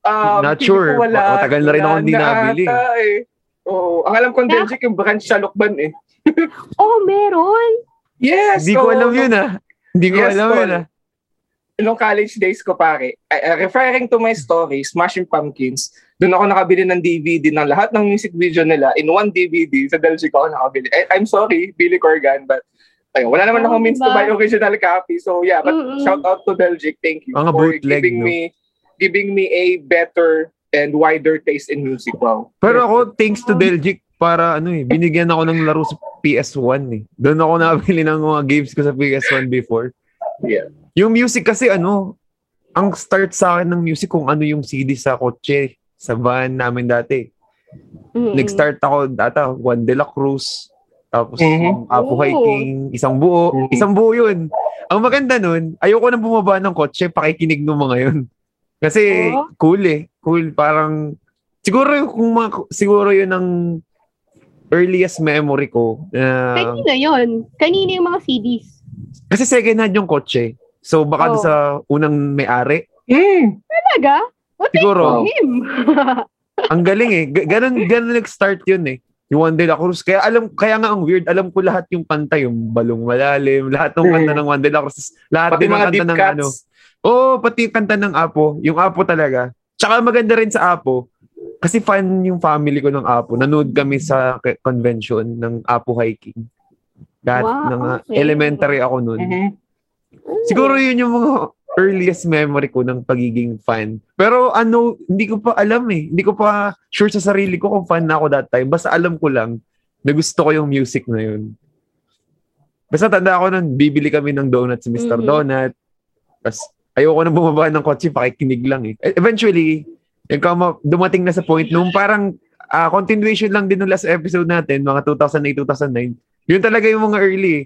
Um, Not sure. ko Wala, Matagal na rin ako hindi nabili. ata Eh. Oo. Ang alam kong Na- Delgic yung branch sa Lukban eh. *laughs* Oh, meron! Yes! Hindi ko oo. alam yun ah. Hindi ko Yes, alam tol. yun ah. Nung college days ko pare, uh, referring to my story, Smashing Pumpkins, doon ako nakabili ng DVD ng lahat ng music video nila in one DVD. Sa Delgic ako nakabili. I- I'm sorry, Billy Corgan, but ayun, wala naman Oh, akong means to diba? buy original copy. So yeah, but Mm-mm. shout out to Delgic. Thank you Mga for bootleg, giving no? me giving me a better and wider taste in music. Wow. Pero ako, thanks to Delgic, para ano eh, binigyan ako ng laro sa PS1 eh. Doon ako nabili ng mga games ko sa PS1 before. Yeah. Yung music kasi ano, ang start sa akin ng music kung ano yung CD sa kotse, sa van namin dati. Mm-mm. Nag-start ako data, Juan de la Cruz, tapos Mhm. yung Apo Oh. Hiking, isang buo, Mhm. isang buo yun. Ang maganda nun, ayoko nang bumaba ng kotse, pakikinig ng mga yun. *laughs* Kasi Oo. cool eh. Cool. Parang, siguro yung, kung mga- siguro yun ang earliest memory ko. na Kanina yon Kanina yung mga CDs. kasi second hand yung kotse. So baka Oo. sa unang may-ari. Hmm. Talaga? What Siguro. him? *laughs* Ang galing eh. G- ganun, ganun nag-start yun eh. Yung Juan de la Cruz. Kaya alam, kaya nga ang weird, alam ko lahat yung kanta, yung Balong Malalim, lahat ng kanta ng Juan de la Cruz. Lahat Pati din ng mga kanta ng cuts. ano. Oo, oh, pati yung kanta ng Apo. Yung Apo talaga. Tsaka maganda rin sa Apo. Kasi fan yung family ko ng Apo. Nanood kami sa k- convention ng Apo Hiking. That, Wow, ng, uh, okay. elementary ako noon. Mhm. Siguro yun yung mga earliest memory ko ng pagiging fan. Pero ano, hindi ko pa alam eh. Hindi ko pa sure sa sarili ko kung fan na ako that time. Basta alam ko lang na gusto ko yung music na yun. Basta tanda ako nun, bibili kami ng donuts sa Mr. Mhm. Donut. Tapos ayoko na bumaba ng kotse, pakikinig lang eh. E- Eventually, yung kama, dumating na sa point nung parang ah, continuation lang din ng last episode natin, mga 2008-2009. Yun talaga yung mga early eh.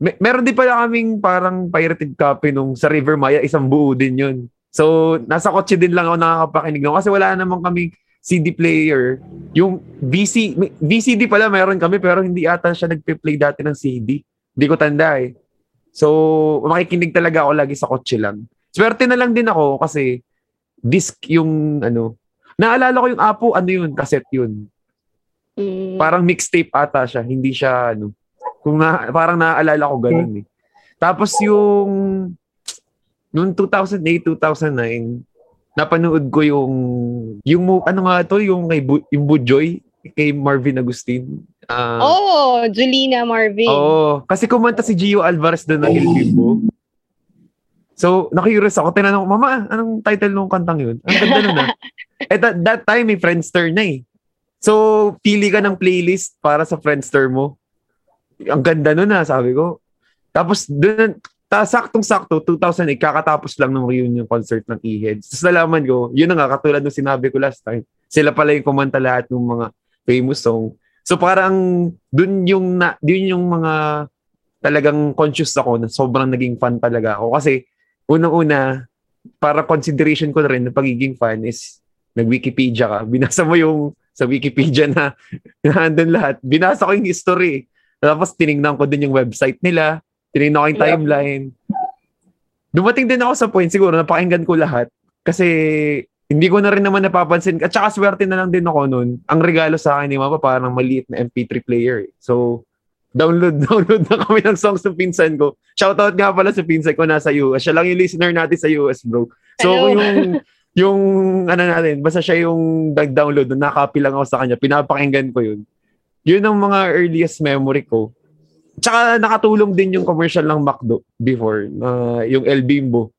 May, meron din pala kaming parang pirated copy nung sa River Maya, isang buo din yun. So, nasa kotse din lang ako nakakapakinig nun kasi wala naman kami CD player. Yung VC, VCD pala meron kami pero hindi ata siya nagpe-play dati ng CD. Hindi ko tanda eh. So, makikinig talaga ako lagi sa kotse lang. Swerte na lang din ako kasi disc yung ano. Naalala ko yung Apo, ano yun, cassette yun. Mm. Parang mixtape ata siya, hindi siya ano. Kung na, parang naaalala ko ganun eh. Tapos yung noong 2008, 2009, napanood ko yung yung ano nga to, yung kay Bu, yung Bujoy kay Marvin Agustin. Ah, oh, Julina Marvin. Oo. Kasi kumanta si Gio Alvarez doon ng Il Bimbo. So, na-curious ako. Tinanong ko, Mama, anong title nung kantang yun? Ang ganda nun ah. *laughs* Eh, that, that time, may Friendster na eh. So, pili ka ng playlist para sa Friendster mo. Ang ganda nun ah, sabi ko. Tapos, doon, ta, saktong-sakto, 2008, kakatapos lang ng reunion concert ng E-Heads. Tapos nalaman ko, yun na nga, katulad ng sinabi ko last time, sila pala yung kumanta lahat ng mga famous song. So parang dun yung na, dun yung mga talagang conscious ako na sobrang naging fan talaga ako kasi unang-una para consideration ko na rin ng pagiging fan is nag-Wikipedia ka. *laughs* Binasa mo yung sa Wikipedia na *laughs* nandun lahat. Binasa ko yung history. Tapos tinignan ko din yung website nila. Tinignan ko yung timeline. Dumating din ako sa point siguro napakinggan ko lahat kasi hindi ko na rin naman napapansin. At saka swerte na lang din ako noon. Ang regalo sa akin ni Mama parang maliit na MP3 player. eh. So, download, *laughs* download na kami ng songs ng pinsan ko. Shoutout nga pala sa pinsan ko nasa US. Siya lang yung listener natin sa US, bro. So, Hello. yung, yung, ano natin, basta siya yung nag-download, nakapy lang ako sa kanya, pinapakinggan ko yun. Yun ang mga earliest memory ko. Tsaka nakatulong din yung commercial ng McDo before, na yung El Bimbo.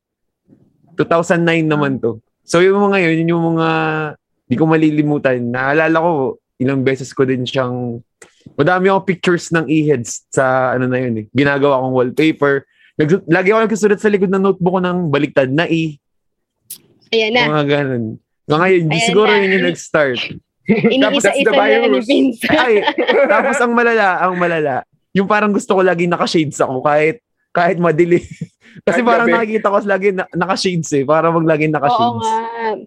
2009 naman to. So yung mga yun, yun yung mga di ko malilimutan. Naalala ko, ilang beses ko din siyang madami akong pictures ng e-heads sa ano na yun eh. Ginagawa kong wallpaper. Nag, lagi ako nagsusulat sa likod ng notebook ko ng baliktad na e. Ayan na. Mga ganun. Mga ngayon, Ayan siguro na. yun yung nag-start. Iniisa-isa na ni. Vince. Ay, tapos ang malala, ang malala, yung parang gusto ko lagi naka-shades ako kahit kahit madilim. *laughs* Kasi Kahit parang gabi. nakikita ko lagi na, naka-shades eh. Para wag lagi Oo naka-shades. nga.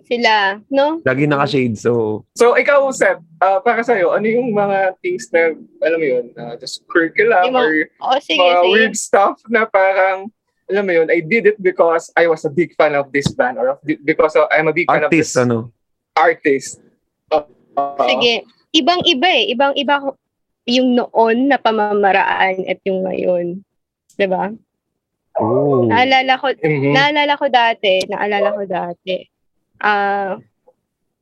Sila, no? Lagi naka-shades. So, So, ikaw, Seth, ah, para sa'yo, ano yung mga things na, alam mo yun, uh, just Yung mga- or Oo, sige, mga sige. weird stuff na parang, alam mo yun, I did it because I was a big fan of this band or of, because I'm a big fan of artist, this ano. artist. Uh, uh, Sige. Ibang-iba eh. Ibang-iba yung noon na pamamaraan at yung ngayon. 'Di ba? Oh. Naalala ko, mhm. naalala ko dati, naalala ko dati. Ah,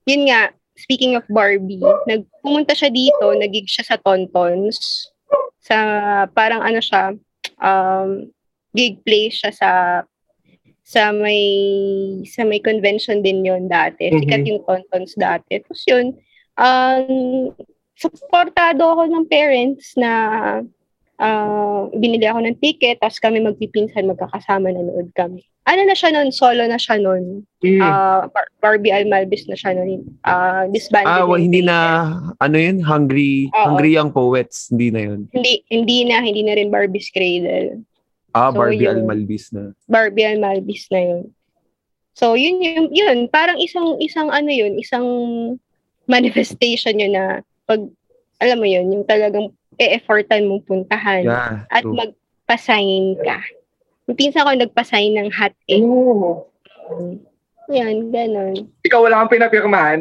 yun nga, speaking of Barbie, nagpumunta siya dito, nagig siya sa Tontons. Sa parang ano siya, um, gig place siya sa sa may sa may convention din yon dati. Sikat Mhm. yung Tontons dati. Tapos yun, um, supportado ako ng parents na ah, binili ako ng ticket, tapos kami magpipinsan, magkakasama, nanood kami. Ano na siya nun? Solo na siya nun. Mm. Ah, Bar- Barbie Almalbis na siya nun. Ah, disbanded. Ah, na yung hindi na, ano yun? Hungry, Oo. Hungry Young Poets. Hindi na yun. Hindi, hindi na, hindi na rin Barbie's Cradle. Ah, So, Barbie Almalbis na. Barbie Almalbis na yun. So, yun, yun, yun, parang isang, isang ano yun, isang manifestation yun na pag, alam mo yun, yung talagang e-effortan mong puntahan Yeah, at true. magpasign ka. Yung pinsan ko nagpasign ng hot egg. Oh. Yan, ganun. Ikaw wala kang pinapirmahan.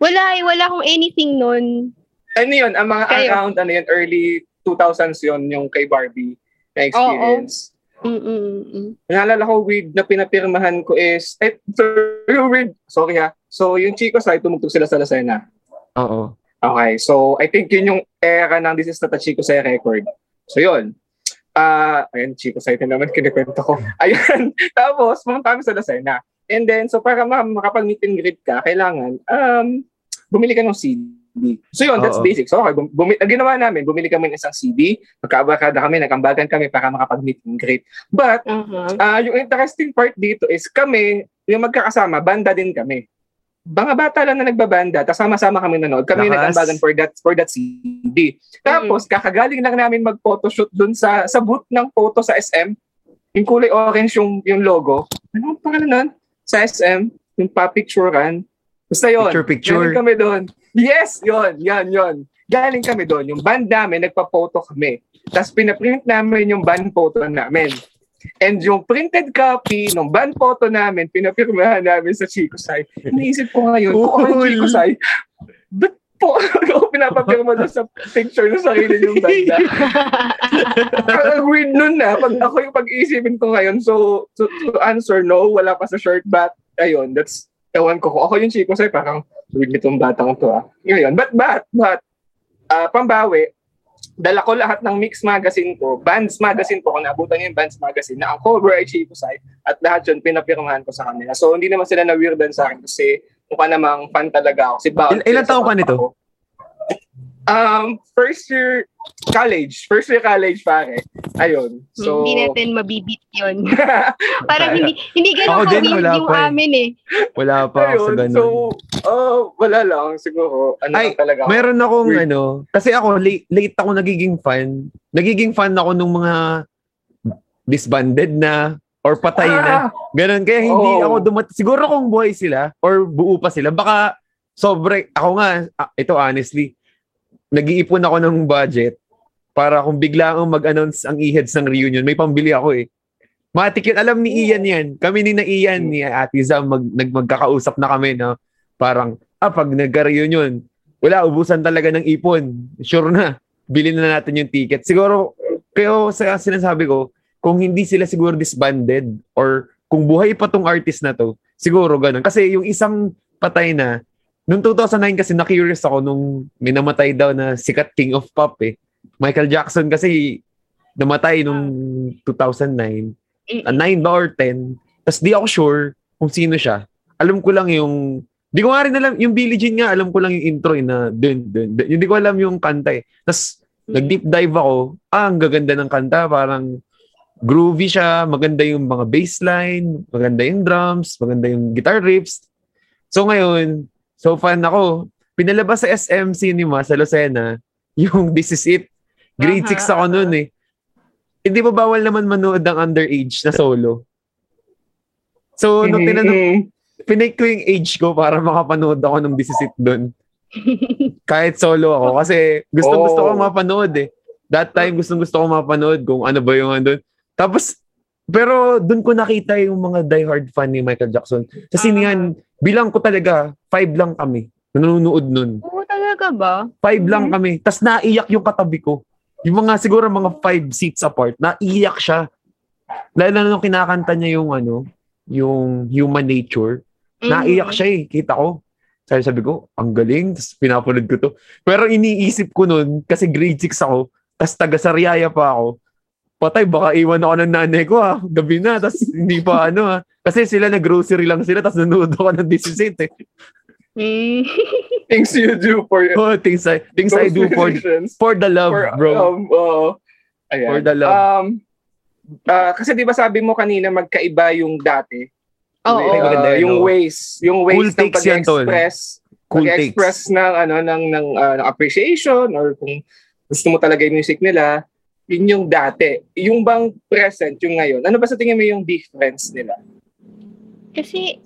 Wala eh, wala akong anything nun. Ano yun? Ang mga Kayo. account, ano yun, early 2000s yun, yung kay Barbie na experience. Mm-mm. Naalala ko, weird na pinapirmahan ko is, eh, very weird. Sorry ha. So, yung Chico side, tumugtog sila sa Lucena. Oo. Okay, so I think yun yung era ng This is not a Chico Say record. So yun. Ah, ayun, Chico Say na naman kinikwento ko. *laughs* Ayun. Tapos, mga kami sa Lucena. And then, so para ma- makapag-meet and greet ka, kailangan, um, bumili ka ng CD. So yun, that's Oo. basic. So okay, bum- bumi- ang ginawa namin, bumili kami ng isang CD, magkaabakada kami, nagambagan kami para makapag-meet and greet. But, Aha. Ah, yung interesting part dito is kami, yung magkakasama, banda din kami. Mga bata lang na nagbabanda, tapos sama-sama kami nanood. Kami yung Lakas. nag-ambagan for that for that CD. Tapos kakagaling lang namin mag-photoshoot dun sa sa booth ng photo sa SM. Yung kulay orange yung yung logo. Ano ang pangalan nun? Sa SM, yung pa-picturean. Basta yun. Picture, picture. Galing kami doon. Yes, yon, yan, yon. Galing kami doon. Yung band namin, nagpa-photo kami. Tapos pinaprint namin yung band photo namin. And yung printed copy ng band photo namin, pinapirmahan namin sa Chico Sai. Iniisip ko ngayon, kung ako yung Cool. Chico Sai, ba't po ako pinapapirma doon sa picture ng sarili yung banda? Ang weird nun na. Pag ako yung pag-iisipin ko ngayon, so to, to answer no, wala pa sa short bat. Ayun, that's, ewan ko. Kung ako yung Chico Sai, parang weird nitong batang to ah. Ngayon, but, but, but, ah, pambawi, dala ko lahat ng Mix Magazine ko, Bands Magazine ko, kung naabutan niyo yung Bands Magazine, na ang cover ay Chico Sai, at lahat yun, pinapirmahan ko sa kanila. So, hindi naman sila na-weirdan sa akin kasi mukha namang fan talaga ako. Si Bao, Il- ilan taong ka nito? Um, first year college. First year college, pare. Ayun. So, hindi natin mabibit yun. *laughs* Parang hindi hindi ganun din, ka-weird wala yung pa eh. amin eh. Wala pa ako sa Ayun, ganun. so, oh, wala lang. Siguro, ano Ay, talaga. ako. Meron akong Weird. ano, kasi ako late, late ako nagiging fan. Nagiging fan ako nung mga disbanded na or patay na. Ah, Ganun. Kaya hindi Oo. ako dumat... Siguro kung buhay sila or buo pa sila, baka sobre... Ako nga, ah, ito honestly, nag-iipon ako ng budget para kung bigla ang mag-announce ang e-heads ng reunion, may pambili ako eh. Matik yun. Alam ni Ian yan. Kami ni na Ian, ni Ate Zam, mag, nag, magkakausap na kami na parang, ah, pag nagka-reunion, wala, ubusan talaga ng ipon. Sure na. Bilhin na natin yung ticket. Siguro, kayo sa sinasabi ko, kung hindi sila siguro disbanded or kung buhay pa tong artist na to, siguro ganun. Kasi yung isang patay na, noong 2009 kasi na-curious ako nung may namatay daw na sikat king of pop eh. Michael Jackson kasi namatay nung 2009. Ah, 9 ba or 10? Tapos di ako sure kung sino siya. Alam ko lang yung Di ko nga rin alam, yung Billie Jean nga, alam ko lang yung intro eh, na dun, dun, dun. Hindi ko alam yung kanta eh. Tapos, nag-deep dive ako, ah, ang gaganda ng kanta, parang groovy siya, maganda yung mga bassline, maganda yung drums, maganda yung guitar riffs. So ngayon, so fan ako. Pinalabas sa SM Cinema sa Lucena, *laughs* yung This Is It. Grade Aha, 6 ako noon eh. Hindi ba bawal naman manood ng underage na solo? So, nung Mhm, tinanong, mhm. pinake ko yung age ko para makapanood ako ng This Is It doon. *laughs* Kahit solo ako. Kasi gusto Oh. gusto ko mapanood eh. That time gusto gusto ko mapanood kung ano ba yung andun. Tapos, pero doon ko nakita yung mga diehard fan ni Michael Jackson. Kasi Ah. niyan, bilang ko talaga, five lang kami. Nanonood nun. Oo, talaga ba? Five lang Mhm. kami. Tapos naiyak yung katabi ko. Yung mga siguro mga five seats apart, naiyak siya. Lalo na nung kinakanta niya yung ano, yung human nature. Naiyak Mhm. siya eh. Kita ko. Sabi, sabi ko, ang galing. Tapos pinapanood ko to. Pero iniisip ko nun, kasi grade 6 ako, tapos taga Sariaya pa ako, patay, baka iwan ako ng nanay ko ha. Gabi na, tapos hindi pa *laughs* ano ha. Kasi sila nag-grocery lang sila, tapos nanood ako ng 18 eh. Mm. Things you do for Oh, things I, things I do for, for the love, For, bro. Um, oo. ayan. For the love. Um, ah, kasi di ba sabi mo kanina magkaiba yung dati? Oo. Ah, maganda yan, yung ways, yung ways Cool ng pag-express, cool pag-express takes. ng ano ng ng, ah, ng appreciation or kung gusto mo talaga yung music nila, yun yung dati. Yung bang present, yung ngayon. Ano ba sa tingin mo yung difference nila? Kasi,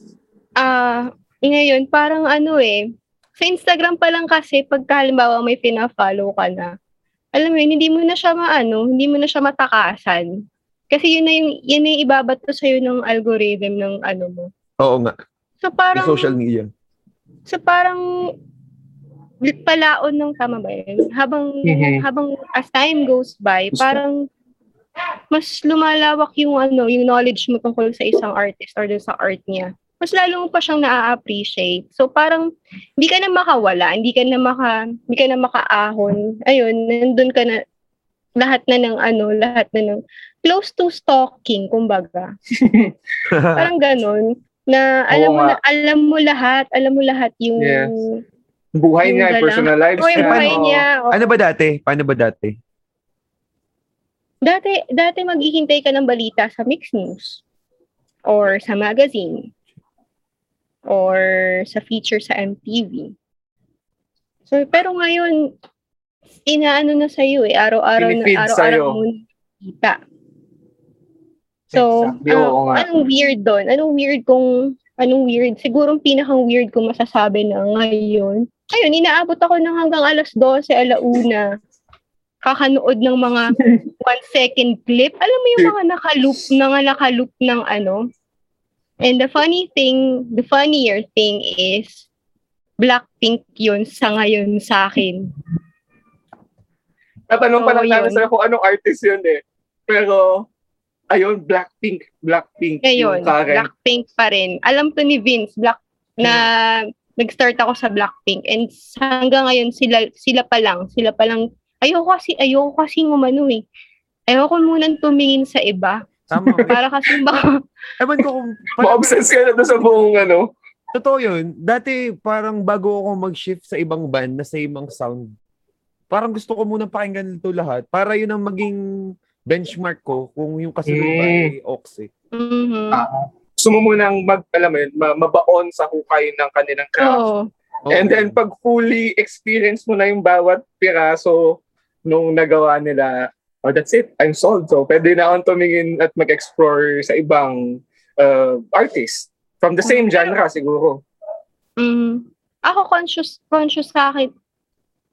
ah, ngayon, parang ano eh, sa Instagram pa lang kasi, pagka halimbawa may pina-follow ka na, alam mo yun, hindi mo na siya maano, hindi mo na siya matakasan. Kasi yun na yung, yun na yung ibabato sa'yo ng algorithm ng ano mo. Oo nga. So Yung parang, social media. so parang, palaon ng tama ba yun? Habang, Mhm. habang as time goes by, Gusto. parang, mas lumalawak yung ano, yung knowledge mo tungkol sa isang artist or dun sa art niya. Mas lalo mo pa siyang na-appreciate. So parang hindi ka na makawala, hindi ka na maka hindi ka na makaahon. Ayun, nandun ka na lahat na ng ano, lahat na ng close to stalking, kumbaga. *laughs* Parang ganun na alam Oo mo na alam mo lahat, alam mo lahat yung Yes. Buhay niya, personal lives o yung niya. buhay niya. o- ano ba dati? Paano ba dati? Dati, dati maghihintay ka ng balita sa Mix News or sa magazine or sa feature sa MTV. So, pero ngayon, inaano na sa'yo eh. Araw-araw na, araw-araw mo nakikita. So, Exactly, nga. anong weird doon? Anong weird kung, anong weird? Siguro ang pinakang weird kung masasabi na ngayon. Ayun, inaabot ako ng hanggang alas 12, alauna. Kakanood ng mga *laughs* one second clip. Alam mo yung mga nakaloop, mga nakaloop ng ano. And the funny thing, the funnier thing is, Blackpink yun sa ngayon sa akin. Tatanong pa So, lang namin sa'yo kung anong artist yun eh. Pero, ayun, Blackpink. Blackpink. Ngayon, yung Karen. Blackpink pa rin. Alam to ni Vince, Black, na nag-start ako sa Blackpink. And hanggang ngayon, sila, sila pa lang. Sila pa lang. Ayoko kasi, ayoko kasi umano eh. Ayoko munang tumingin sa iba. Tama. *laughs* Para kasi baka, *laughs* Ewan ko kung... *laughs* Ma-obsess ka na doon sa buong ano. Totoo yun. Dati, parang bago ako mag-shift sa ibang band na same ang sound, parang gusto ko muna pakinggan ito lahat para yun ang maging benchmark ko kung yung kasunod ba Mm. ay Ox eh. mhm. Ah, gusto mo munang mag, alam mo yun, ma- mabaon sa hukay ng kanilang craft. Oo. Oo. And then, pag fully experience mo na yung bawat piraso nung nagawa nila, oh, that's it. I'm sold. So, pwede na akong tumingin at mag-explore sa ibang uh, artist. From the same genre, siguro. Mhm. Ako conscious conscious sa akin.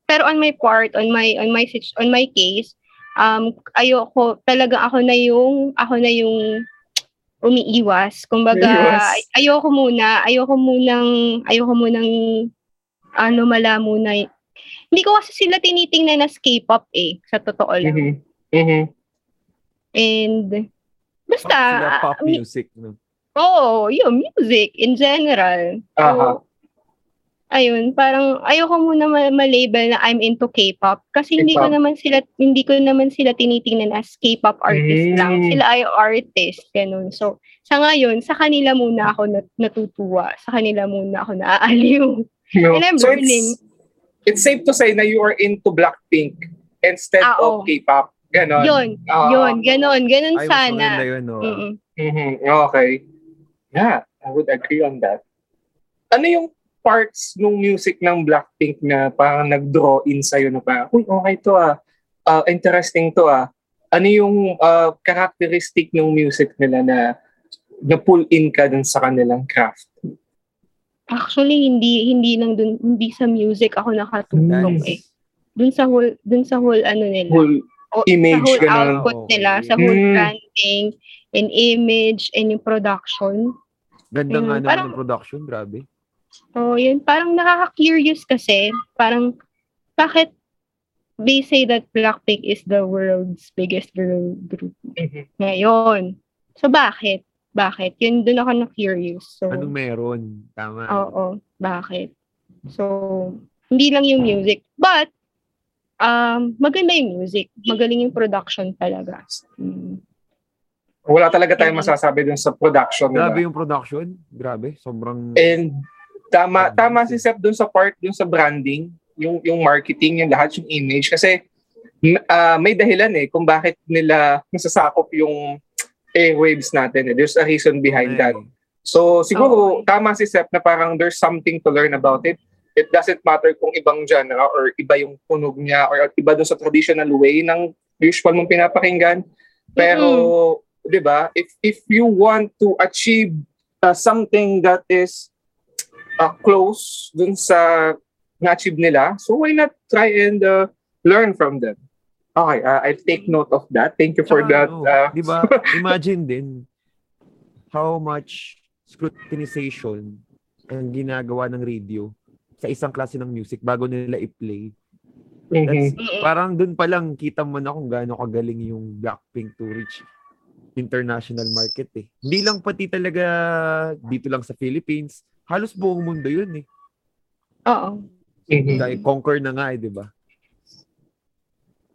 Pero on my part, on my on my on my case, um ayoko talaga ako na yung ako na yung umiiwas. Kumbaga, Umiiwas. ay- ayoko muna, ayoko munang ayoko munang ano mala muna. Hindi ko kasi sila tinitingnan as K-pop eh, sa totoo lang. Mhm. Mhm. And basta, Sila pop ah, mi- music. No? Oo, yung music in general. So, Aha. Ayun, parang ayoko muna ma- ma-label na I'm into K-pop kasi hindi ko K-pop. naman sila hindi ko naman sila tinitingnan as K-pop artist Mm. lang. Sila ay artist, ganun. So, sa ngayon, sa kanila muna ako nat- natutuwa. Sa kanila muna ako naaaliw. *laughs* No. And I'm So, learning. it's, it's safe to say na you are into Blackpink instead Ah, of K-pop. Ganon. Yun, Ah, yun, ganun, ganun Ay, mas sana. yun, no? Mm-mm. Mhm. Okay. Yeah, I would agree on that. Ano yung parts ng music ng Blackpink na parang nag-draw in sa'yo na parang, uy, okay to ah. Ah, interesting to ah. Ano yung ah, characteristic ng music nila na na-pull in ka dun sa kanilang craft? Actually, hindi hindi lang dun, hindi sa music ako nakatulong Nice. eh. Dun sa whole, dun sa whole ano nila. Whole o- image, sa whole ganun. output Okay. nila, sa whole Mm. branding and image and yung production. Ganda nga Mm, naman parang- ng production, grabe. So, yun, parang nakaka-curious kasi, parang, bakit they say that Blackpink is the world's biggest girl group Mhm. ngayon. So, bakit? Bakit? Yun, dun ako na-curious. So, Anong meron? Tama. Oo, bakit? So, hindi lang yung music. But, um, maganda yung music. Magaling yung production talaga. Mm. Wala talaga tayong masasabi dun sa production nila. Grabe yung production. Grabe. Sobrang... And tama tama si Sep dun sa part dun sa branding, yung yung marketing, yung lahat, yung image kasi ah, may dahilan eh kung bakit nila nasasakop yung airwaves natin. Eh. There's a reason behind that. Ay, So siguro Okay. tama si Sep na parang there's something to learn about it. It doesn't matter kung ibang genre or iba yung tunog niya or iba dun sa traditional way ng usual mong pinapakinggan. Pero 'di ba? If if you want to achieve uh, something that is uh, close dun sa na-achieve nila. So why not try and uh, learn from them? Okay, uh, I'll take note of that. Thank you for Tsaka, that. ano, Uh, di ba? *laughs* Imagine din how much scrutinization ang ginagawa ng radio sa isang klase ng music bago nila i-play. That's, Mm-mm. parang dun pa lang kita mo na kung gaano kagaling yung Blackpink to reach international market eh. Hindi lang pati talaga dito lang sa Philippines. Halos buong mundo yun eh. Oo. Mhm. Dahil conquer na nga eh, di ba?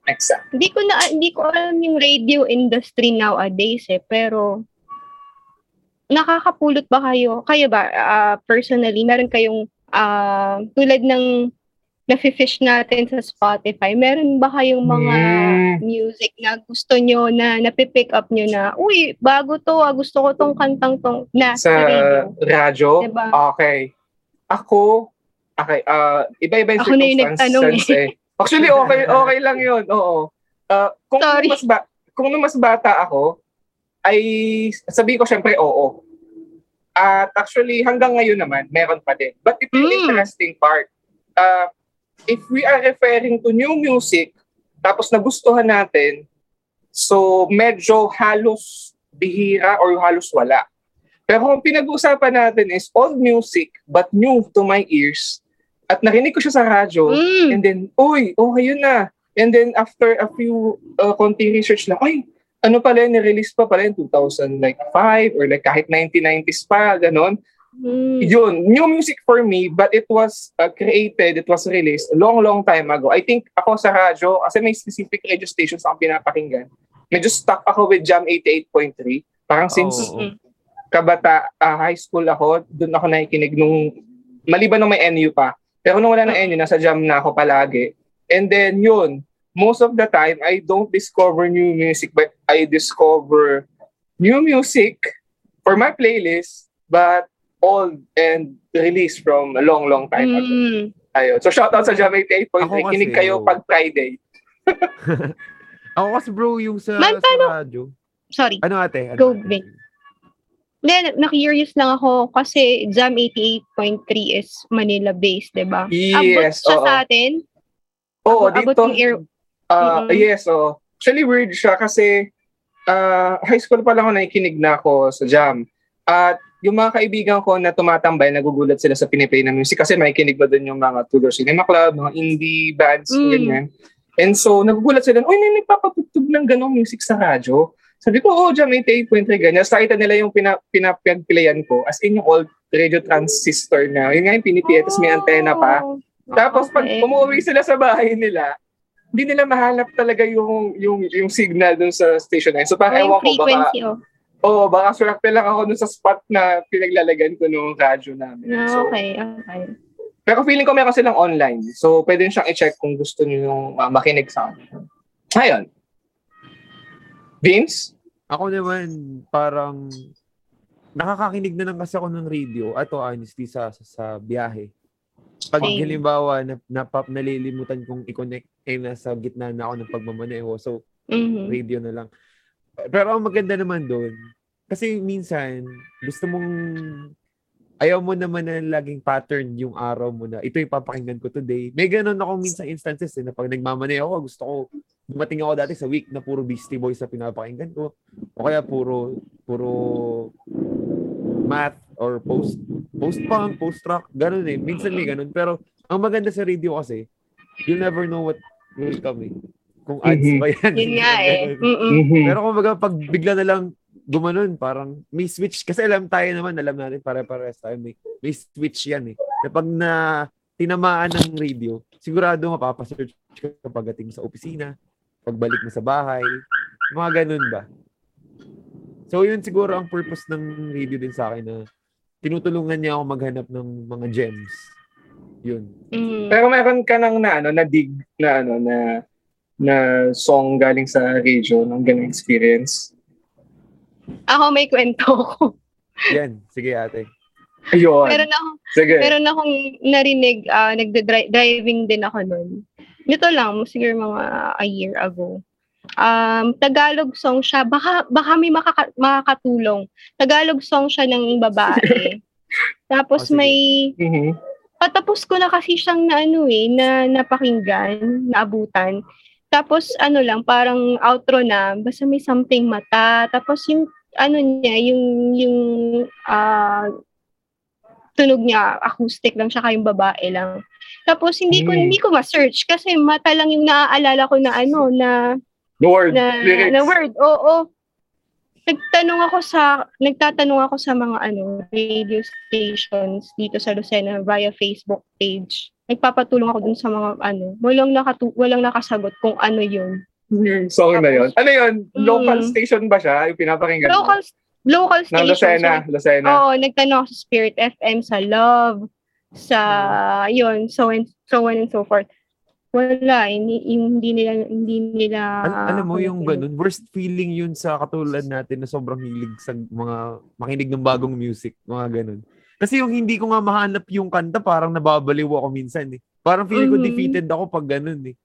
Exact. Hindi ko na hindi ko alam yung radio industry nowadays eh, pero nakakapulot ba kayo? Kayo ba ah, personally meron kayong ah, tulad ng nafi-fish natin sa Spotify, meron ba kayong mga Mm. music na gusto nyo na napipick up nyo na, uy, bago to, ah, gusto ko tong kantang tong na Sa radio. radyo? Diba? Okay. Ako, okay, uh, iba-iba yung Ako na yung nagtanong circumstances eh. Actually, okay, okay lang yun. Oo. Uh, kung Sorry. mas ba kung mas bata ako, ay sabihin ko syempre oo. At actually, hanggang ngayon naman, meron pa din. But ito yung Mm. interesting part. Uh, if we are referring to new music, tapos nagustuhan natin, so medyo halos bihira or halos wala. Pero kung pinag-uusapan natin is old music but new to my ears, at narinig ko siya sa radyo, Mm. and then, uy, okay yun na. And then after a few uh, konti research na, ay, ano pala yun, release pa pala in 2005 or like kahit 1990s pa, ganon. Mm. Yun, new music for me, but it was uh, created, it was released long, long time ago. I think ako sa radyo, kasi may specific radio stations akong pinapakinggan, medyo stuck ako with Jam 88.3. Parang since Oo. kabata, ah, high school ako, doon ako nakikinig nung, maliban nung may NU pa. Pero nung wala ng NU, nasa Jam na ako palagi. And then yun, most of the time, I don't discover new music, but I discover new music for my playlist, but old and released from a long, long time ago. Mm. Ayun. So shout out sa Jam 88.3. Ako kasi, Kinig kayo oh. pag Friday. *laughs* Ako kasi bro, yung sa, Man, sa radyo. Sorry. Ano ate? Ano Go, ate? Vin. Then, na-curious lang ako kasi Jam 88.3 is Manila-based, di ba? Abot Yes, siya oo. sa atin. Oo, Abot dito. yung air. Ah, Mm-mm. yes, oh. Actually, weird siya kasi ah, high school pa lang ako nakikinig na ako sa jam. At yung mga kaibigan ko na tumatambay, nagugulat sila sa piniplay na music kasi makikinig ba doon yung mga Tudor Cinema Club, mga indie bands, Mm. ganyan. And so, nagugulat sila, uy, may nagpapatugtog ng ganong music sa radyo. Sabi ko, oh, Jam 88.3, ganyan. Sa nila yung pina, pinapagpilayan ko, as in yung old radio transistor na, yun nga yung pinipiyay, tapos may antena pa. Oh, Tapos pag umuwi sila sa bahay nila, hindi nila mahanap talaga yung yung yung signal dun sa station na yun. So Oh, parang ewan ko, baka, frequency, oh. oh, baka swerte lang ako dun sa spot na pinaglalagan ko nung radyo namin. Ah, So, okay, okay. pero feeling ko meron silang online. So pwede siyang i-check kung gusto niyo yung uh, makinig sa amin. Ayun. Vince? Ako naman, parang nakakakinig na lang kasi ako ng radio. Ato, honestly, sa, sa, sa biyahe. Pag Same. halimbawa, na, napap, nalilimutan kong i-connect, eh, nasa gitna na ako ng pagmamaneho. So, Mhm. radio na lang. Pero ang maganda naman doon, kasi minsan, gusto mong, ayaw mo naman na laging pattern yung araw mo na, ito yung papakinggan ko today. May ganun ako minsan instances eh, na pag nagmamanay ako, gusto ko, dumating ako dati sa week na puro Beastie Boys sa pinapakinggan ko. O kaya puro, puro math or post, post punk, post rock, ganun eh. Minsan may ganun. Pero, ang maganda sa radio kasi, you never know what will come eh. Kung ads Mhm. ba yan. Yun nga eh. Mm-mm. Pero kung baga, pag bigla na lang gumanon, parang may switch. Kasi alam tayo naman, alam natin pare-pares tayo. May, may switch yan eh. Na pag na tinamaan ng radio, sigurado mapapasearch ka pagdating sa opisina, pagbalik mo sa bahay, mga ganun ba. So yun siguro ang purpose ng radio din sa akin na tinutulungan niya ako maghanap ng mga gems. Yun. Mm. Pero meron ka nang na ano na dig na ano na na song galing sa radio ng ganung experience. Ako may kwento ko. Yan. Sige ate. Ayun. meron ako, Sige. meron akong narinig, ah nagda-driving din ako noon. Nito lang, siguro mga a year ago. Um, Tagalog song siya. Baka, baka may makaka- makakatulong. Tagalog song siya ng babae. *laughs* Tapos Oh, may Mhm. patapos ko na kasi siyang na ano eh, na napakinggan, naabutan. Tapos ano lang, parang outro na, basta may something mata. Tapos yung ano niya, yung yung ah tunog niya, acoustic lang siya kayong babae lang. Tapos hindi ko Hmm. hindi ko ma-search kasi mata lang yung naaalala ko na ano na The word, na, lyrics. na word. Oo. Nagtanong ako sa nagtatanong ako sa mga ano radio stations dito sa Lucena via Facebook page. Nagpapatulong ako dun sa mga ano, walang nakatu walang nakasagot kung ano 'yun. Yung song na yun. Ano yun? Local Mm. station ba siya? Yung pinapakinggan mo? Local local Ng. Lucena. Lucena. Oo, nagtanong ako sa Spirit FM, sa Love, sa yun, so and so on and so forth. Wala, hindi, hindi nila hindi nila Al- alam mo yung ganun, worst feeling yun sa katulad natin na sobrang hilig sa mga makinig ng bagong music, mga ganun. Kasi yung hindi ko nga mahanap yung kanta, parang nababaliw ako minsan eh. Parang feeling ko Mhm. defeated ako pag ganun eh.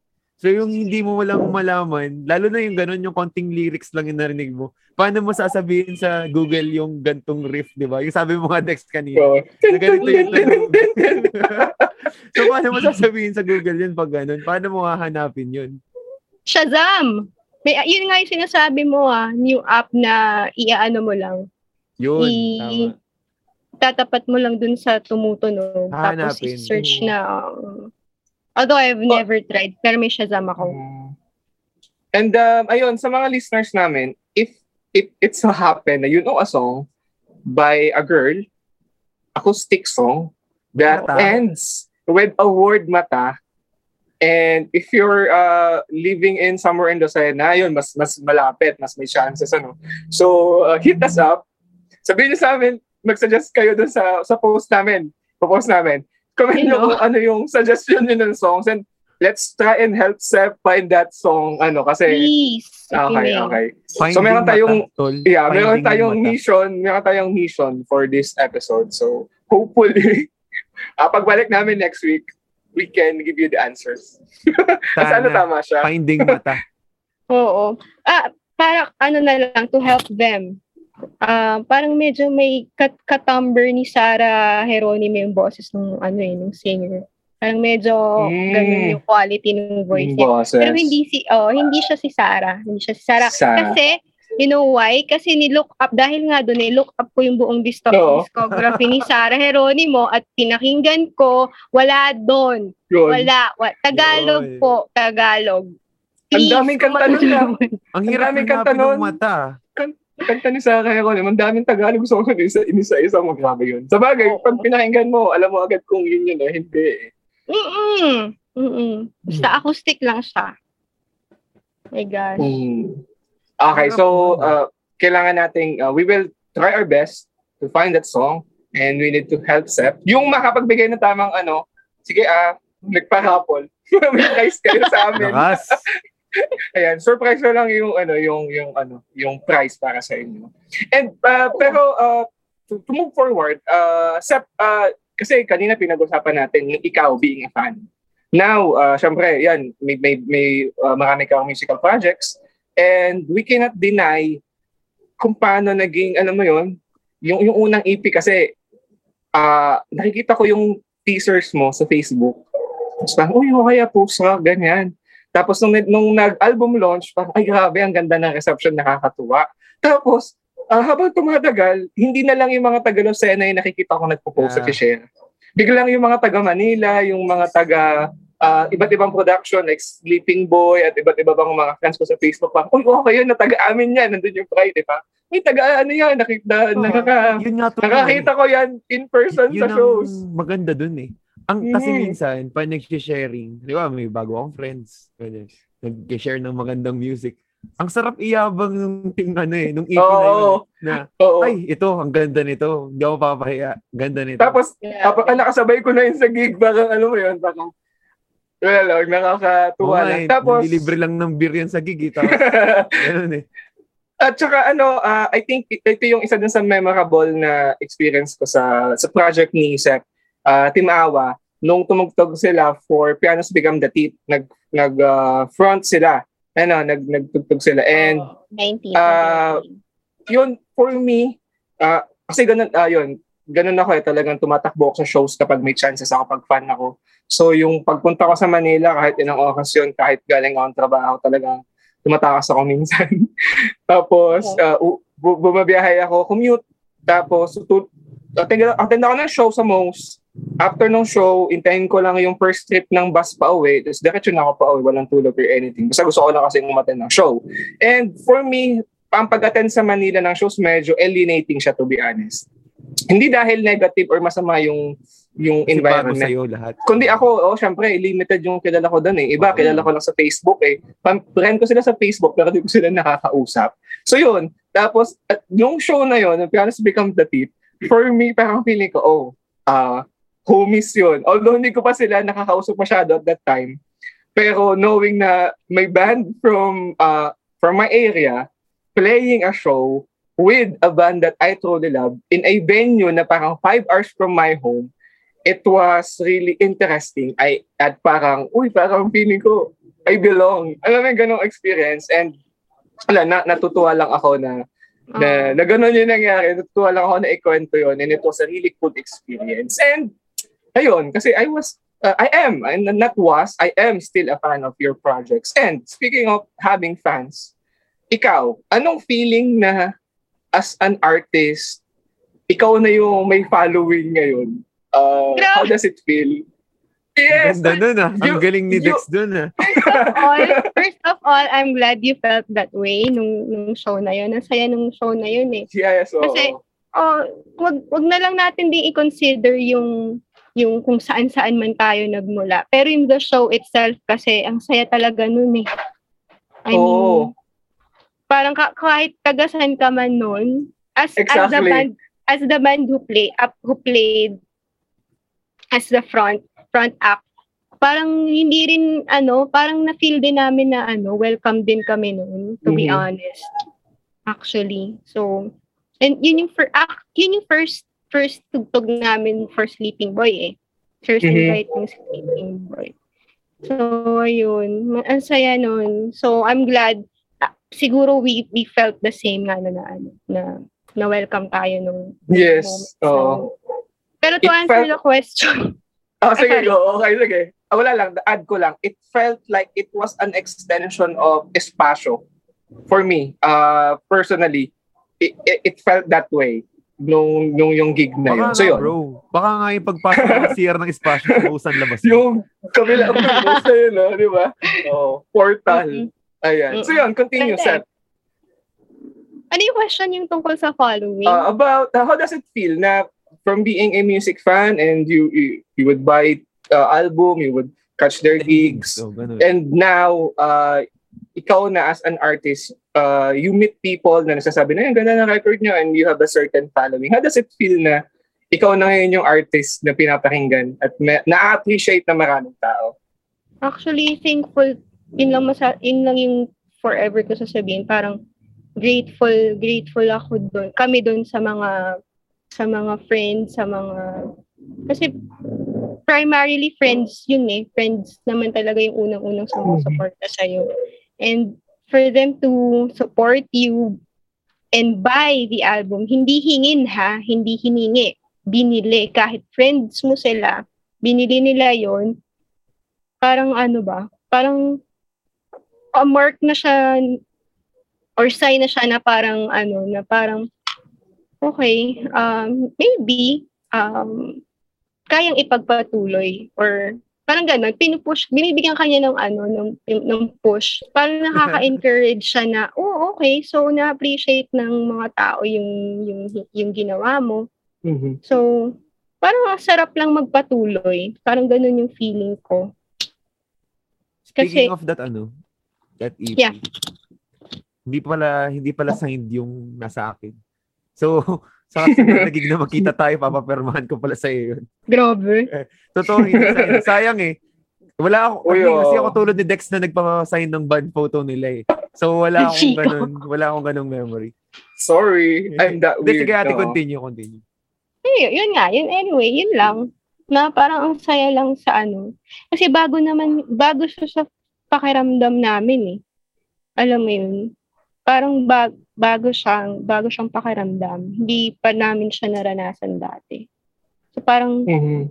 So yung hindi mo walang malaman, lalo na yung ganun, yung konting lyrics lang yung narinig mo. Paano mo sasabihin sa Google yung gantong riff, di ba? Yung sabi mo nga Dex kanina. So, Na ganito yung *laughs* so paano mo sasabihin sa Google yun pag ganun? Paano mo hahanapin yun? Shazam! May, yun nga yung sinasabi mo ah, new app na iaano mo lang. Yun, I- tama. Tatapat mo lang dun sa tumutunog. Tapos Hahanapin. i-search na. um, although I've never tried, pero may Shazam ako. Mm. And um, ayun, sa mga listeners namin, if if it so happen na you know a song by a girl, acoustic song, that Mata. ends with a word mata, and if you're uh, living in somewhere in Lucena, yun, mas, mas malapit, mas may chances, ano. So, uh, hit us up. Sabihin niyo sa amin, mag-suggest kayo dun sa, sa post namin, post namin. Comment Hello. kung ano yung suggestion niyo ng songs and let's try and help Seth find that song, ano, kasi, Please. okay, Piling. okay. Finding meron tayong- mata. Yeah, meron tayong mata. mission, meron tayong mission for this episode. So, hopefully, *laughs* ah, pagbalik namin next week, we can give you the answers. *laughs* Kasi ano tama siya? Finding mata. *laughs* Oo. Ah, para ano na lang to help them. Ah, parang medyo may kat katumber ni Sarah Heronimo yung boses ng ano eh, ng singer. Parang medyo Mm. ganun yung quality ng voice niya. boses. Pero hindi si oh, hindi siya si Sarah. Hindi siya si Sarah. Sa- Kasi you know why? Kasi ni-look up dahil nga doon ni-look up ko yung buong disco- Oo. discography ni Sarah Heronimo at pinakinggan ko, wala doon. Wala. Wa- Tagalog Yun. po, Tagalog. Ang daming kanta nun na. Ang Ang hirap daming hanapin kanta nun. mata. Kanta ni Sarah Heron, ang daming Tagalog song ko isa isa isa mo grabe yun. Sa bagay, Oo. pag pinakinggan mo, alam mo agad kung yun yun o hindi. eh. Mm-mm. Mm-mm. Basta acoustic lang siya. My gosh. Mm. Okay, so uh, kailangan nating uh, we will try our best to find that song and we need to help Sep. Yung makapagbigay ng tamang ano, sige ah, nagpa-rapol. *laughs* May prize kayo sa amin. Lakas. *laughs* Ayan, surprise lang yung ano, yung yung ano, yung prize para sa inyo. And uh, pero uh, to, to move forward, uh, Sep, uh, kasi kanina pinag-usapan natin yung ikaw being a fan. Now, uh, syempre, yan, may, may, may uh, marami kang musical projects and we cannot deny kung paano naging, alam mo yun, yung, yung unang EP kasi uh, nakikita ko yung teasers mo sa Facebook. Tapos parang, uy, okay, post ka, ganyan. Tapos nung, nung nag-album launch, parang, ay grabe, ang ganda ng reception, nakakatuwa. Tapos, ah, habang tumatagal, hindi na lang yung mga taga Lucena yung nakikita ko nagpo-post at Ah. share. Biglang yung mga taga Manila, yung mga taga ah, iba't ibang production like Sleeping Boy at iba't iba pang mga fans ko sa Facebook parang, uy, okay yun, na taga amin yan, nandun yung pride, di ba? May taga ano yan, nakita, Oo. nakaka, Yun nga to. nakakita ko yan in person yun sa shows. maganda dun eh. Ang kasi Mm. minsan, pa nag-sharing, di ba, may bago akong friends, nag-share ng magandang music. Ang sarap iyabang nung ting ano eh, nung EP na yun. Na, Oo. ay, ito, ang ganda nito. Hindi ako papahiya. Ganda nito. Tapos, Yeah. kapag ah, nakasabay ko na yun sa gig, parang ano mo yun, parang, wala lang, nakakatuwa Oo nga lang. eh, Tapos, nililibre lang ng beer yan sa gig eh. Tapos, *laughs* ganun eh. At saka ano, ah, I think it- ito yung isa dun sa memorable na experience ko sa sa project ni Sep, uh, Team Awa, nung tumugtog sila for Pianos Become the Teeth, nag, nag ah, front sila ano, nag, nagtugtog sila. And, 19. Ah, yun, for me, ah, kasi ganun, ah, yun, ganun ako eh, talagang tumatakbo ako sa shows kapag may chances ako, pag fan ako. So, yung pagpunta ko sa Manila, kahit ilang oras yun, kahit galing ako ng trabaho, talagang tumatakas ako minsan. *laughs* Tapos, ah, u- bu- bumabiyahe ako, commute. Tapos, tu- attend, attend ako ng show sa most. After ng show, intayin ko lang yung first trip ng bus pa uwi. Tapos, diretso na ako pa uwi, walang tulog or anything. Basta gusto ko lang kasi umattend ng show. And for me, ang pag-attend sa Manila ng shows, medyo alienating siya to be honest. Hindi dahil negative or masama yung yung Kasi bago environment. sa'yo lahat. Kundi ako, oh, syempre, limited yung kilala ko doon eh. Iba, Oo. kilala ko lang sa Facebook eh. Friend ko sila sa Facebook, pero di ko sila *laughs* nakakausap. So yun, tapos, at yung show na yun, Pianos Become the Tip, for me, parang feeling ko, oh, ah, homies yun. Although hindi ko pa sila nakakausap masyado at that time. Pero knowing na may band from uh, from my area playing a show with a band that I truly love in a venue na parang five hours from my home, it was really interesting. I at parang, uy, parang feeling ko, I belong. Alam mo ganong experience. And wala, na, natutuwa lang ako na na, na ganun yung nangyari. Natutuwa lang ako na ikwento yun and it was a really cool experience. And ayun, kasi I was, uh, I am, and not was, I am still a fan of your projects. And speaking of having fans, ikaw, anong feeling na as an artist, ikaw na yung may following ngayon? Uh, Grabe. how does it feel? Yes! Ganda nun ah. Ang you- galing ni you- Dex dun ah. all, first of all, I'm glad you felt that way nung, nung show na yun. Ang saya nung show na yun eh. Yes, oo. Kasi, oh, wag, wag na lang natin din i-consider yung yung kung saan-saan man tayo nagmula. Pero yung the show itself kasi, ang saya talaga nun eh. I mean, Oo. parang ka- kahit tagasan ka man nun, as, as the Exactly. band, as the band who play, up, who played as the front, front act, parang hindi rin, ano, parang na-feel din namin na, ano, welcome din kami noon, to be Mhm. honest. Actually. So, and yun yung, for, act, yun yung first, first tugtog namin for Sleeping Boy eh. First Mhm. invite ng Sleeping Boy. So, ayun. Ang saya nun. So, I'm glad. ah, siguro we we felt the same nga na, na, ano, na, na welcome tayo nung Yes, moment. oo. Pero to It answer felt- the question, *laughs* Ah, sige, go. Okay, sige. Ah, wala lang, add ko lang. It felt like it was an extension of Espacio. For me, uh, personally, it, it, it felt that way nung, nung yung gig na yun. Baka So yun, bro. Baka nga yung pagpasok ng CR ng espasyo sa busan labas. yung kabila ang post na yun, no? di ba? Oh, portal. Mhm. Ayan. So yun, continue. Seth. ano yung question yung tungkol sa following? Uh, about, uh, how does it feel na from being a music fan and you you, you would buy uh, album, you would catch their gigs, So. And now, uh, ikaw na as an artist, uh, you meet people na nagsasabi na yung ganda ng record nyo and you have a certain following. How does it feel na ikaw na ngayon yung artist na pinapakinggan at na- na-appreciate na maraming tao? Actually, thankful. Yun lang, masa, yun lang yung forever ko sasabihin. Parang grateful, grateful ako doon. Kami doon sa mga sa mga friends, sa mga kasi primarily friends yun eh. Friends naman talaga yung unang-unang sumusuporta sa'yo. And for them to support you and buy the album, hindi hingin ha, hindi hiningi. Binili. Kahit friends mo sila, binili nila yon parang ano ba, parang a mark na siya or sign na siya na parang ano, na parang okay, um, maybe um, kayang ipagpatuloy or parang gano'n, pinupush, binibigyan kanya ng ano, ng, ng push. Parang nakaka-encourage siya na, oh, okay, so na-appreciate ng mga tao yung, yung, yung ginawa mo. Mhm. So, parang ang sarap lang magpatuloy. Parang ganun yung feeling ko. Kasi, Speaking of that, ano, that EP, Yeah. hindi pala, hindi pala signed yung nasa akin. So, *laughs* sa kasunod na magkita tayo, papapermahan ko pala sa iyo yun. grabe. *laughs* Totoo, hindi signed. Sayang eh. Wala ako, Uy, kasi, kasi ako tulad ni Dex na nagpa-sign ng band photo nila eh. So, wala akong ganun, wala akong ganung memory. Sorry, I'm that Hindi, weird. sige ate, no? continue, continue. Yun, yun nga, yun anyway, yun lang. Na parang ang saya lang sa ano. Kasi bago naman, bago siya sa pakiramdam namin eh. alam mo yun, parang bag, bago siyang, bago siyang pakiramdam. Hindi pa namin siya naranasan dati. So parang, Mhm.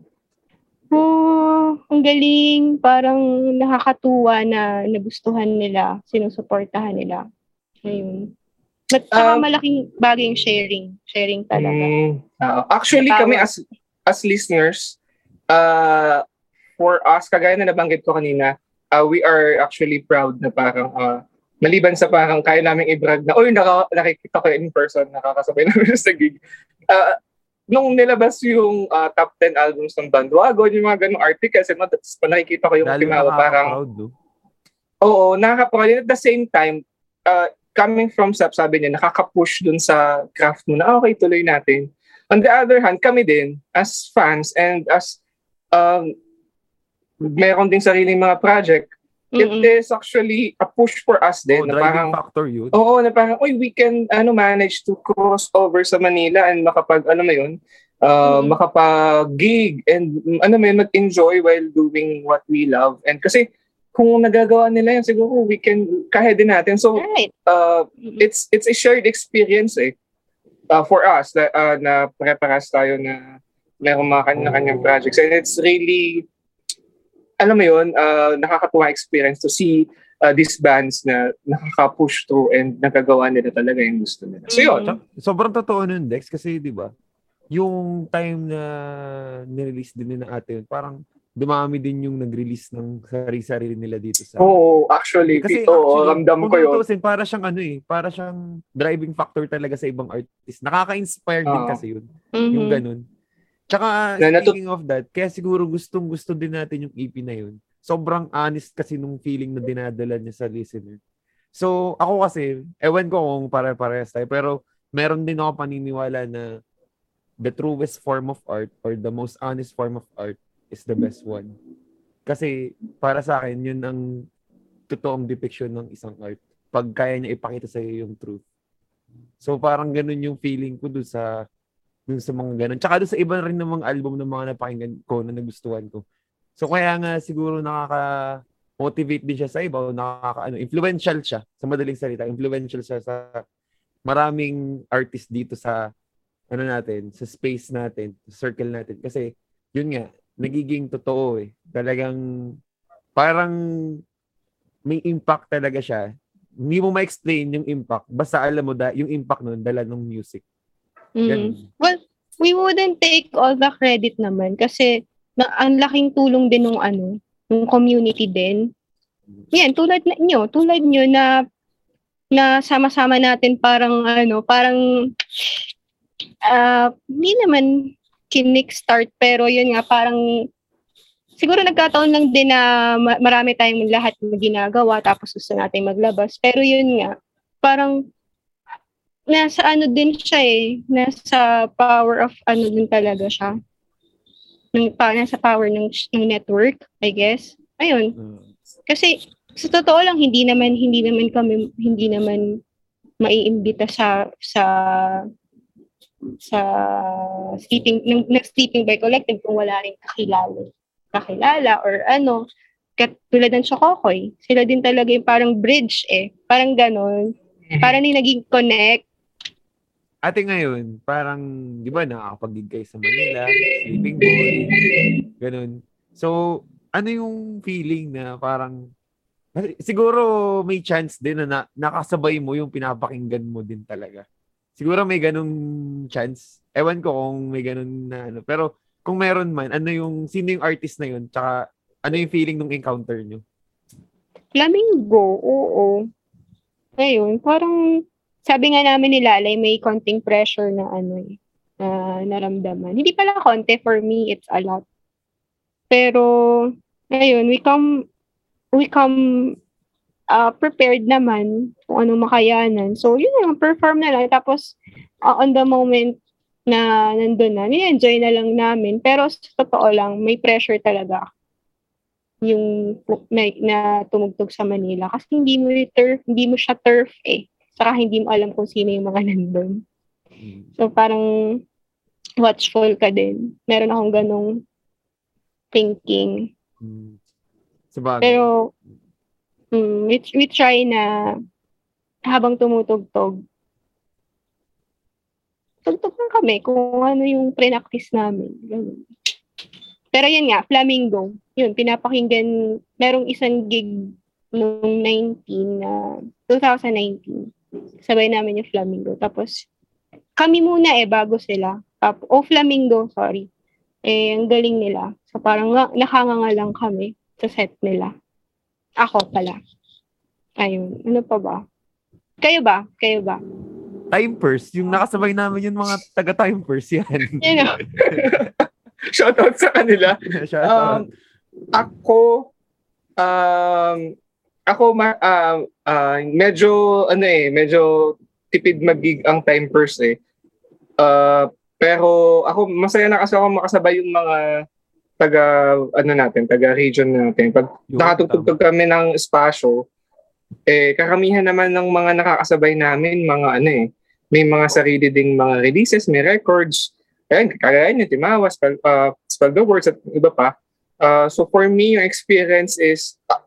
oh, ang galing, parang nakakatuwa na nagustuhan nila, sinusuportahan nila. Ayun. At saka Um, malaking bagay yung sharing. Sharing talaga. Mm, oo. actually, kami as as listeners, uh, for us, kagaya na nabanggit ko kanina, uh, we are actually proud na parang uh, maliban sa parang kaya namin i-brag na, uy, naka, nakikita ko in person, nakakasabay namin *laughs* sa gig. Uh, nung nilabas yung uh, top 10 albums ng Bandwagon, yung mga ganong articles, and that's, nakikita ko yung Lalo parang? Oo, nakaka-proud. At the same time, uh, coming from Sap, sabi niya, nakaka-push dun sa craft mo na, okay, tuloy natin. On the other hand, kami din, as fans and as um, meron ding sariling mga project, Mm-mm. it is actually a push for us din. Oh, na driving parang, factor yun. Oo, na parang, uy, we can ano, manage to cross over sa Manila and makapag, ano mo yun, uh, Mm. makapag-gig and mm, ano mo yun, mag-enjoy while doing what we love. And kasi, kung nagagawa nila yun, siguro we can, kaya din natin. So, Right. uh, it's it's a shared experience eh. Uh, for us, na, uh, na pare-paras tayo na merong mga kanya-kanyang projects. And it's really, alam mo yun, uh, nakakatuwa experience to see uh, these bands na nakaka-push through and nagagawa nila talaga yung gusto nila. So yun, Mm. Sobrang totoo nun, Dex, kasi di ba, yung time na nirelease din nila ate yun, parang dumami din yung nag-release ng sarili-sarili nila dito sa... oo, actually, Kasi oo, actually, ramdam ko yun. tutuusin, para siyang ano eh, para siyang driving factor talaga sa ibang artist. Nakaka-inspire din Oo. kasi yun, Mhm. yung ganun. Tsaka, Na natu- speaking of that, kaya siguro gustong gusto din natin yung EP na yun. Sobrang honest kasi nung feeling na dinadala niya sa listener. So, ako kasi, ewan ko kung pare-parehas tayo, pero meron din ako paniniwala na the truest form of art or the most honest form of art is the best one. Kasi para sa akin, yun ang totoong depiction ng isang art. Pag kaya niya ipakita sa iyo yung truth. So parang ganun yung feeling ko dun sa dun sa mga ganun. Tsaka dun sa iba rin ng mga album ng mga napakinggan ko na nagustuhan ko. So kaya nga siguro nakaka motivate din siya sa iba o nakaka ano, influential siya sa madaling salita. Influential siya sa maraming artist dito sa ano natin, sa space natin, sa circle natin. Kasi yun nga, nagiging totoo eh. Talagang parang may impact talaga siya. Hindi mo ma-explain yung impact. Basta alam mo da, yung impact nun, dala ng music. Mm. Well, we wouldn't take all the credit naman kasi na, ang laking tulong din ng ano, ng community din. Yan, tulad na nyo, tulad nyo na na sama-sama natin parang ano, parang ah hindi naman kinik-start pero yun nga parang siguro nagkataon lang din na ma- marami tayong lahat na ginagawa tapos gusto natin maglabas pero yun nga parang nasa ano din siya eh nasa power of ano din talaga siya. Ng pa, nasa power ng, ng network I guess. Ayun. Uh, kasi sa totoo lang hindi naman hindi naman kami hindi naman maiimbita sa sa sa sleeping ng, ng sleeping by collective kung wala rin kakilala kakilala or ano. Kat, tulad ng Chokokoy sila din talaga yung parang bridge eh. Parang ganon. Parang yung naging connect ate ngayon, parang, di ba, nakakapag-gig kayo sa Manila, Sleeping Boy, ganun. So, ano yung feeling na parang, siguro may chance din na, na nakasabay mo yung pinapakinggan mo din talaga. Siguro may ganung chance. Ewan ko kung may ganun na ano. Pero kung meron man, ano yung, sino yung artist na yun? Tsaka, ano yung feeling nung encounter nyo? Flamingo oo ngayon parang sabi nga namin ni Lalay may konting pressure na ano eh na naramdaman. Hindi pala konti for me it's a lot. Pero ngayon we come we come uh, prepared naman kung anong makayanan. So yun lang perform na lang. Tapos uh, on the moment na nandun na ni-enjoy na lang namin. Pero sa totoo lang may pressure talaga yung na, na tumugtog sa Manila. Kasi hindi mo turf, hindi mo siya turf eh. Saka hindi mo alam kung sino yung mga *laughs* nandun. Mm. So parang watchful ka din. Meron akong ganong thinking. Mm. Sa bagay. Pero mm, we, we try na habang tumutugtog, tugtog lang kami kung ano yung pre-practice namin. Ganun. Pero yun nga, Flamingo. Yun, pinapakinggan, merong isang gig nung 19 na 2019. Sabay namin yung Flamingo. Tapos, kami muna eh, bago sila. Tap, o Flamingo, sorry. Eh, ang galing nila. So, parang nga, nakanganga lang kami sa set nila. Ako pala. Ayun. Ano pa ba? Kayo ba? Kayo ba? Time Purse, yung nakasabay namin yung mga taga Time Purse yan. *laughs* Yun know. *laughs* Shoutout sa kanila. Shout Um, ako, um, ako ma, ah, ah, medyo, ano eh, medyo tipid mag-gig ang time first eh. Ah, pero ako, masaya na kasi ako makasabay yung mga taga, ano natin, taga region natin. Pag nakatugtog kami ng espasyo, eh, karamihan naman ng mga nakakasabay namin, mga ano eh, may mga sarili ding mga releases, may records, Ayan, kagaya niyo, Timawa, Spell, uh, Spell the Words, at iba pa. Uh, so for me, yung experience is, uh,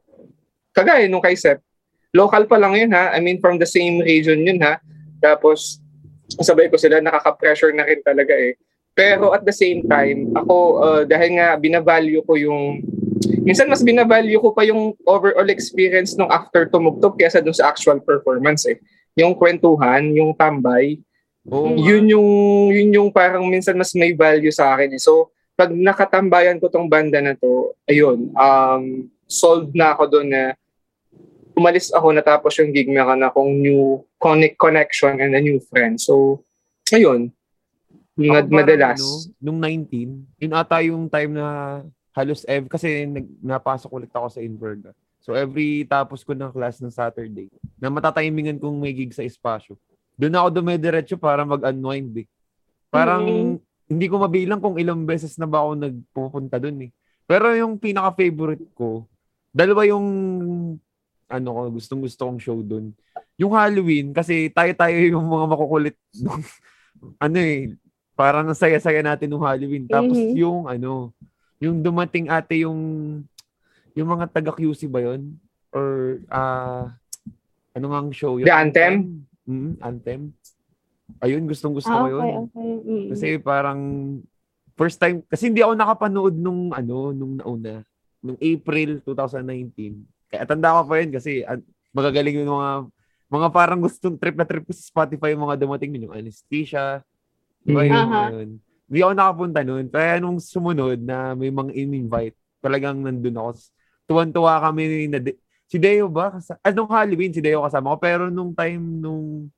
kagaya nung kay Sep, local pa lang yun ha, I mean from the same region yun ha, tapos sabay ko sila, nakaka-pressure na rin talaga eh. Pero at the same time, ako, uh, dahil nga binavalue ko yung, minsan mas binavalue ko pa yung overall experience nung after tumugtog kesa dun sa actual performance eh. Yung kwentuhan, yung tambay, nga. yun yung yun yung parang minsan mas may value sa akin. eh. So, pag nakatambayan ko tong banda na to, ayun, um, sold na ako doon na umalis ako natapos yung gig meron akong new connect connection and a new friend. So, ayun. Parang, madalas. ano, nung 19, yun ata yung time na halos ev kasi nag, napasok ulit ako sa Inverga. So every tapos ko ng class ng Saturday, na matatimingan kong may gig sa espasyo. Doon ako dumediretso para mag-unwind eh. Parang Mhm. hindi ko mabilang kung ilang beses na ba ako nagpupunta doon eh. Pero yung pinaka-favorite ko, dalawa yung ano ko, gustong gusto kong show doon. Yung Halloween, kasi tayo-tayo yung mga makukulit nung, *laughs* ano eh, parang ang saya-saya natin nung Halloween. Tapos Mhm. yung ano, yung dumating ate yung yung mga taga QC ba yun? Or ah ano nga ang show yun? The Anthem? Mm, Anthem. Ayun, gustong gusto Ah, ko yun. okay, okay. Mm. Kasi parang first time kasi hindi ako nakapanood nung ano nung nauna nung April 2019. Kaya tanda ko pa yun kasi an- magagaling yung mga mga parang gustong trip na trip ko sa Spotify yung mga dumating nun, yung Anesthesia. Diba yung Aha. yun. Hindi ako nakapunta nun. Kaya nung sumunod na may mga in-invite, talagang nandun ako. Tuwan-tuwa kami na de- si Deo ba? Kas- ah, nung Halloween, si Deo kasama ko. Pero nung time nung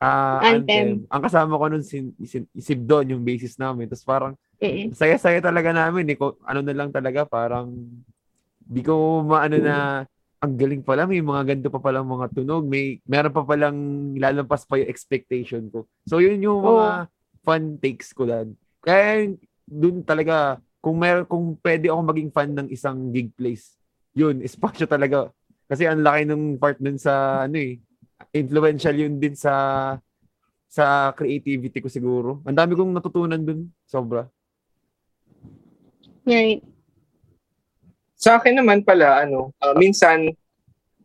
ah Anthem. Anthem, ang kasama ko nun si, si, si Don, yung basis namin. Tapos parang Mm. saya-saya talaga namin. Eh. Ano na lang talaga, parang di ko maano na ang galing pala, may mga ganito pa palang mga tunog, may meron pa palang lalampas pa yung expectation ko. So yun yung mga fun takes ko lang. Kaya dun talaga, kung meron, kung pwede ako maging fan ng isang gig place, yun, *laughs* espasyo talaga. Kasi ang laki ng part dun sa, ano eh, influential yun din sa sa creativity ko siguro. Ang dami kong natutunan dun. Sobra. Right. Sa akin naman pala, ano, ah, minsan,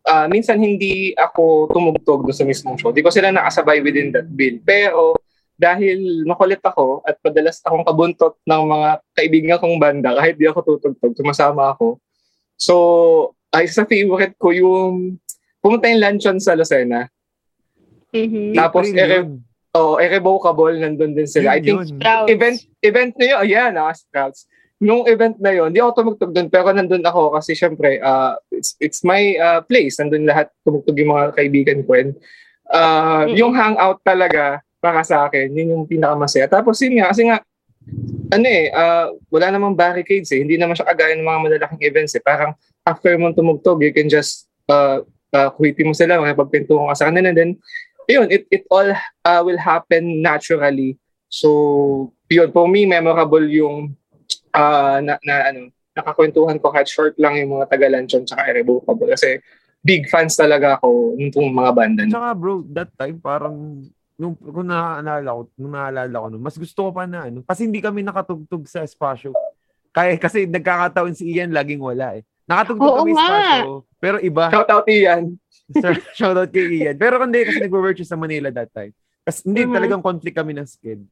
ah, minsan hindi ako tumugtog doon sa mismong show. Di ko sila nakasabay within that bill. Pero dahil makulit ako at madalas akong kabuntot ng mga kaibigan kong banda kahit di ako tutugtog, tumasama ako. So, ay sa favorite ko yung pumunta yung luncheon sa Lucena. Mhm. Tapos, ere- yun. Oh, irrevocable nandun din sila. I think Yun, yun. Sprouts. event event na yun, ayan, ah, Scouts. Nung event na yun, di ako tumugtog doon, pero nandun ako kasi syempre, uh, it's, it's my uh, place. Nandun lahat tumugtog yung mga kaibigan ko. And uh, Mm. yung hangout talaga, para sa akin, yun yung pinakamasaya. Tapos yun nga, kasi nga, ano eh, uh, wala namang barricades eh. Hindi naman siya kagaya ng mga malalaking events eh. Parang after mong tumugtog, you can just uh, uh, kuhitin mo sila, makipagpintuhan ka sa kanila. And then, yun, it, it all uh, will happen naturally. So, yun, for me, memorable yung uh, na, na ano, nakakwentuhan ko kahit short lang yung mga Tagalanchon tsaka Irrevocable kasi big fans talaga ako nitong mga banda. Tsaka bro, that time parang nung kung naaalala ko, nung naaalala ko mas gusto ko pa na ano, kasi hindi kami nakatugtog sa espasyo. Kaya kasi nagkakataon si Ian laging wala eh. Nakatugtog Oo, kami sa espasyo, pero iba. Shout out Ian. *laughs* Sir, shout out kay Ian. Pero hindi kasi nagwo-work sa Manila that time. Kasi hindi mm-hmm. talagang conflict kami ng skid.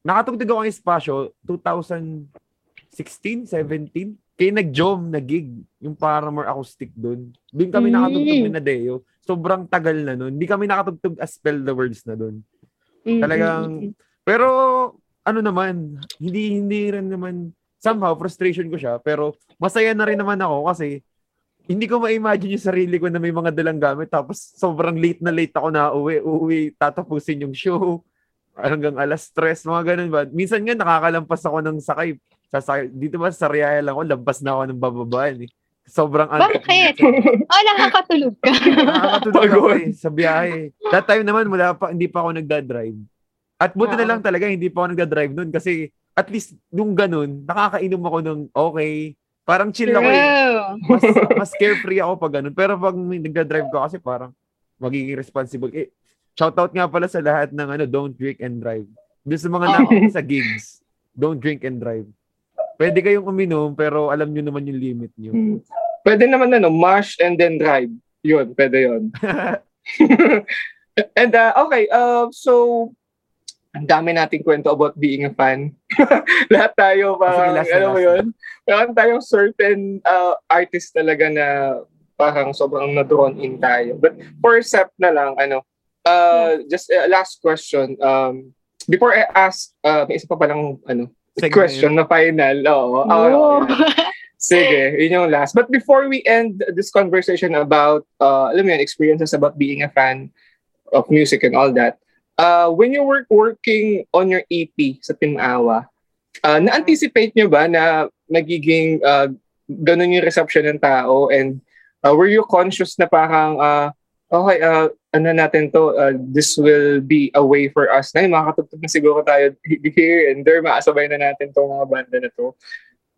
Nakatugtog ako ng espasyo 2000 16, 17, kaya nag-jom na gig, yung Paramore acoustic doon. Doon kami mm. nakatugtog ni Nadeo. Sobrang tagal na noon. Hindi kami nakatugtog as spell the words na doon. Mm-hmm. Talagang, pero ano naman, hindi, hindi rin naman, somehow frustration ko siya, pero masaya na rin naman ako kasi hindi ko ma-imagine yung sarili ko na may mga dalang gamit tapos sobrang late na late ako na uwi, uwi, tatapusin yung show *laughs* hanggang alas stress, mga ganun ba. Minsan nga nakakalampas ako ng sakay Sasakay, dito ba sa Riyaya lang ako, lampas na ako ng bababaan eh. Sobrang antok. Bakit? *laughs* Oh, nakakatulog ka. Nakakatulog ako eh, sa biyahe. That time naman, wala pa, hindi pa ako nagda-drive. At buti na Oo. lang talaga, hindi pa ako nagda-drive nun kasi at least nung ganun, nakakainom ako ng okay. Parang chill ako eh. True. Mas, mas carefree ako pag ganun. Pero pag nagda-drive ka kasi parang magiging responsible. Eh, shoutout nga pala sa lahat ng ano, don't drink and drive. Doon sa mga Oo. nakakita sa gigs, don't drink and drive. Pwede kayong uminom, pero alam nyo naman yung limit nyo. Hmm. Pwede naman ano, mash and then drive. Yun, pwede yun. *laughs* and uh, okay, uh, so ang dami nating kwento about being a fan. *laughs* Lahat tayo parang, Sige, last ano mo yun? Meron tayong certain uh, artist talaga na parang sobrang na-drawn in tayo. But for Sep na lang, ano, uh, just a last question. Um, before I ask, uh, may isa pa palang ano, Segment. question na final. Oo. Oo, Oh. *laughs* Sige, yun yung last. But before we end this conversation about, uh, alam mo yun, experiences about being a fan of music and all that, uh, when you were working on your EP sa Team Awa, uh, na-anticipate nyo ba na magiging uh, ganun yung reception ng tao and uh, were you conscious na parang, uh, okay, uh, ano natin to, uh, this will be a way for us na makakatugtog na siguro tayo here and there, maasabay na natin tong mga banda na to.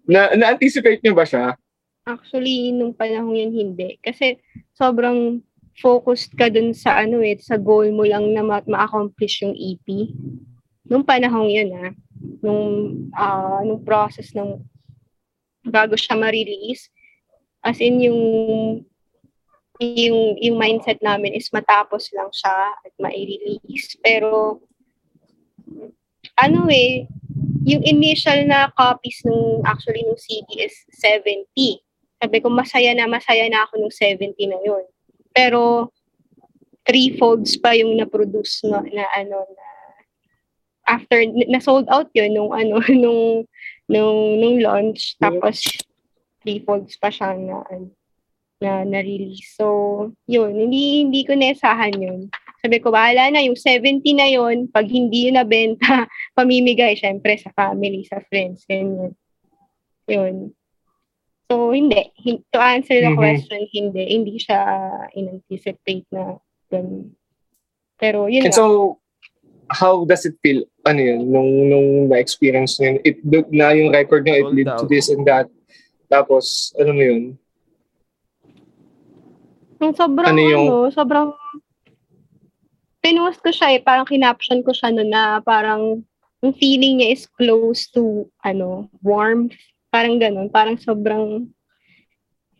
Na, na-anticipate nyo ba siya? Actually, nung panahon yun, hindi. Kasi sobrang focused ka dun sa ano eh, sa goal mo lang na ma- ma-accomplish yung EP. Nung panahon yun ah, nung, ah, nung process ng bago siya ma-release, as in yung yung yung mindset namin is matapos lang siya at ma-release. Pero ano eh, yung initial na copies nung actually nung CD is 70. Sabi ko, masaya na, masaya na ako nung 70 na yun. Pero, three folds pa yung na-produce na, na ano, na after, na sold out yun nung ano, *laughs* nung, nung, nung launch. Tapos, three folds pa siya na, ano, na, na-release. So, yun, hindi, hindi ko nesahan yun. Sabi ko, bahala na, yung 70 na yun, pag hindi yun nabenta, *laughs* pamimigay, syempre, sa family, sa friends, ganyan. Yun. So, hindi. Hin- To answer the Mhm. question, hindi. Hindi siya in-anticipate na ganun. Pero, yun And nga. so, how does it feel? Ano yun? Nung, nung na-experience nyo it, na yung record nyo, it lead to this and that. Tapos, ano mo yun? Yung sobrang, Ano ano, yung- sobrang, pinost ko siya eh, parang kinaption ko siya no na parang, yung feeling niya is close to, ano, warmth. Parang ganun, parang sobrang,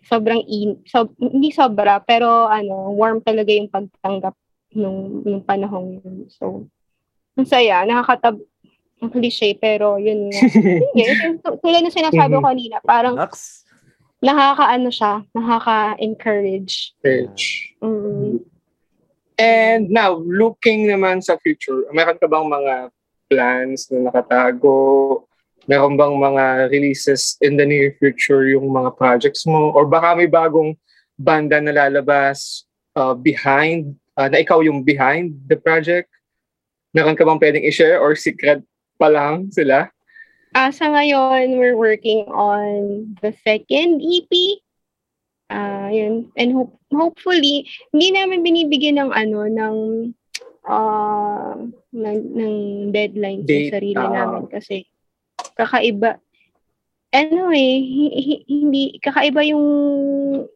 sobrang in, so, hindi sobra, pero ano, warm talaga yung pagtanggap nung, nung panahong yun. So, ang saya, nakakatab, ang cliche, pero yun nga. *laughs* Yun, yung- tulad ng sinasabi ko Mhm. kanina, parang Lux? Nakaka-ano siya, nakaka-encourage. Church. Mm. And now, looking naman sa future, meron ka bang mga plans na nakatago? Meron bang mga releases in the near future yung mga projects mo? Or baka may bagong banda na lalabas uh, behind, uh, na ikaw yung behind the project? Meron ka bang pwedeng i-share or secret pa lang sila? Ah, sa ngayon, we're working on the second EP. Ah, yun. And hope, hopefully, hindi namin binibigyan ng ano, ng ah ng, ng deadline Date, sa sarili ah. namin kasi kakaiba ano eh, hi- hi- hindi, kakaiba yung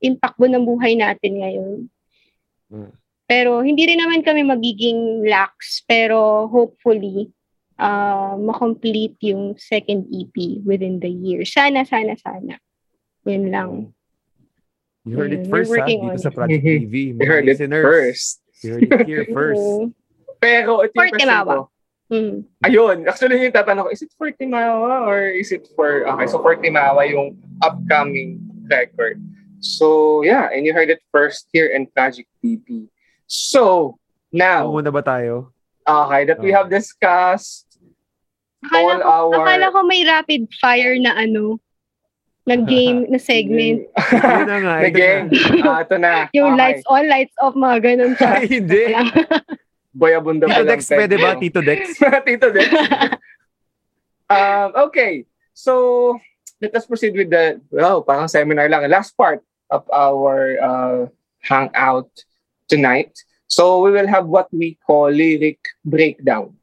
impactbo ng buhay natin ngayon. Mm. Pero hindi rin naman kami magiging lax, pero hopefully, uh, makomplete yung second EP within the year. Sana, sana, sana. Yun lang. You heard it first, ha? Dito sa. Project TV. You heard it first. You heard it here *laughs* first. Pero ito yung question ko. Mm. Ayun, actually yung tatanong ko, is it for Timawa or is it for, okay, so for Timawa yung upcoming record. So, yeah, and you heard it first here in Project TV. So, now, Muna ba tayo? okay, that we Oh. have discussed Akala all ko, our... akala ko may rapid fire na ano, na *laughs* game, na segment. Yun na nga. Ito game. na. Ah, ito na. Yung Okay. lights on, lights off, mga ganun siya. Ay, hindi. *laughs* Boyabunda Tito pa lang, Dex, pwede ba? Tito Dex? *laughs* Tito Dex. um, okay. So, let us proceed with the, well, parang seminar lang. Last part of our uh, hangout tonight. So, we will have what we call lyric breakdown.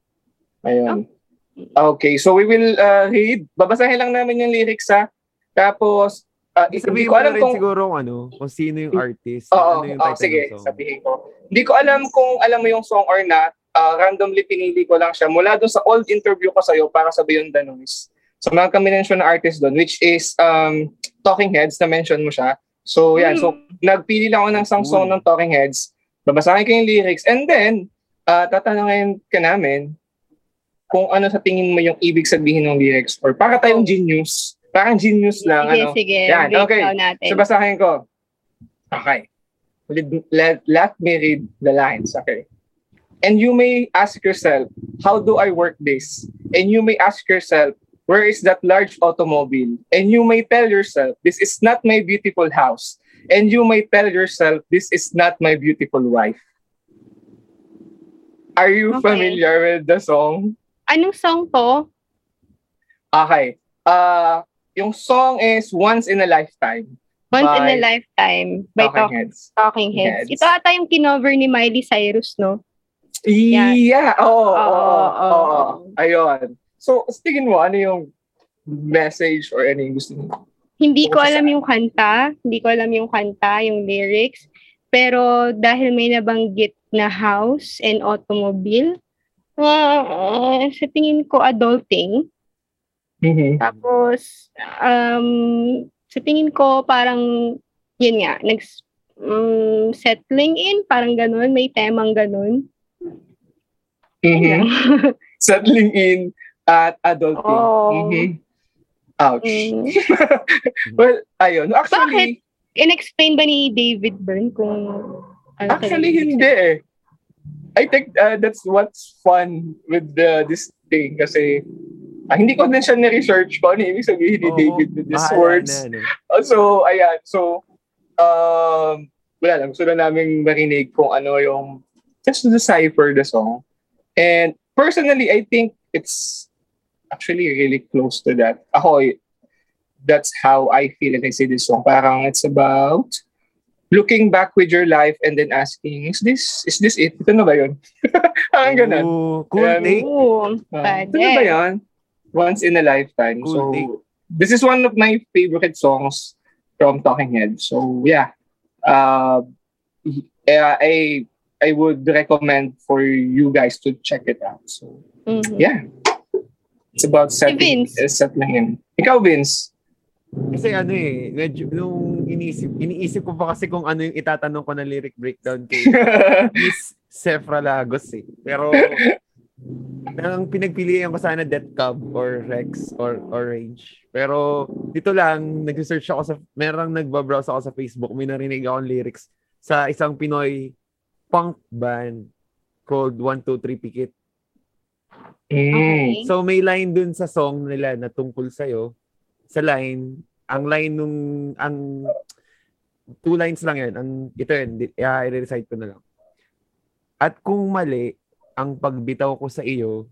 Ayun. Okay, so we will uh, read. Babasahin lang namin yung lyrics ha. Tapos, uh, Sabihin ko alam kung... siguro kung ano, kung sino yung artist. Oo, ano yung title sige, ng song. sabihin ko. Hindi ko alam kung alam mo yung song or not. Uh, randomly pinili ko lang siya mula doon sa old interview ko sa'yo para sa Beyond the Noise. So, mga kami-mention na artist doon, which is um, Talking Heads, na-mention mo siya. So, yan. So, nagpili lang ako ng isang song ng Talking Heads. Babasahin ko yung lyrics. And then, uh, tatanungin ka namin kung ano sa tingin mo yung ibig sabihin ng lyrics. Or para tayong genius. Parang genius lang. sige, ano. sige. Yan, okay. natin. So basahin ko. Okay. Let, let, let me read the lines. Okay. And you may ask yourself, how do I work this? And you may ask yourself, where is that large automobile? And you may tell yourself, this is not my beautiful house. And you may tell yourself, this is not my beautiful wife. Are you Okay. familiar with the song? Anong song to? Okay. Uh, yung song is Once in a Lifetime. Once in a Lifetime by Talking Talk- Heads. Talking Heads. Heads. Ito ata yung kinover ni Miley Cyrus, no? Yeah. Yeah. Oo. Oo. Oo, Oo. oo. Ayun. So, tingin mo, ano yung message or ano yung gusto mo? Hindi ko alam yung kanta. Hindi ko alam yung kanta, yung lyrics. Pero dahil may nabanggit na house and automobile, ah, sa tingin ko adulting. Mm-hmm. Tapos, um, sa tingin ko parang, yun nga, nag, um, settling in, parang ganun, may temang ganun. Mm-hmm. *laughs* Settling in at adulting. Oo. Mhm. Ouch. Mm. *laughs* Well, ayun. Actually, In-explain ba ni David Byrne kung ano actually hindi eh. I think uh, that's what's fun with the, this thing kasi ah, hindi ko din siya ni-research ko ano ibig sabihin ni Oo, David with these words. na, ano. Uh, So, ayan. So, um, wala lang. Gusto na namin marinig kung ano yung just to decipher the song. And personally, I think it's actually really close to that. Ako, that's how I feel when I say this song. Parang it's about looking back with your life and then asking, is this is this it? Ito na ba yun? *laughs* Parang ganun. Ooh, cool Ayan. take. Oo, Ah, pwede. ito na ba yun? Once in a lifetime. Cool so, take. this is one of my favorite songs from Talking Heads. So, yeah. Uh, yeah, I I would recommend for you guys to check it out. So, Mhm. yeah. It's about settling, Vince. uh, settling in. Ikaw, Vince. Kasi ano eh, medyo, nung iniisip, iniisip ko pa kasi kung ano yung itatanong ko na lyric breakdown kay *laughs* Miss Sefra Lagos eh. Pero, nang pinagpilian ko sana Death Cub or Rex or Orange. Pero, dito lang, nag-search ako sa, merang nagbabrowse ako sa Facebook, may narinig akong lyrics sa isang Pinoy punk band called 123 Pikit. Mm. Okay. So may line dun sa song nila na tungkol sa'yo. Sa line, ang line nung, ang, two lines lang yan. Ang, ito yun, yeah, i-recite ko na lang. At kung mali, ang pagbitaw ko sa iyo,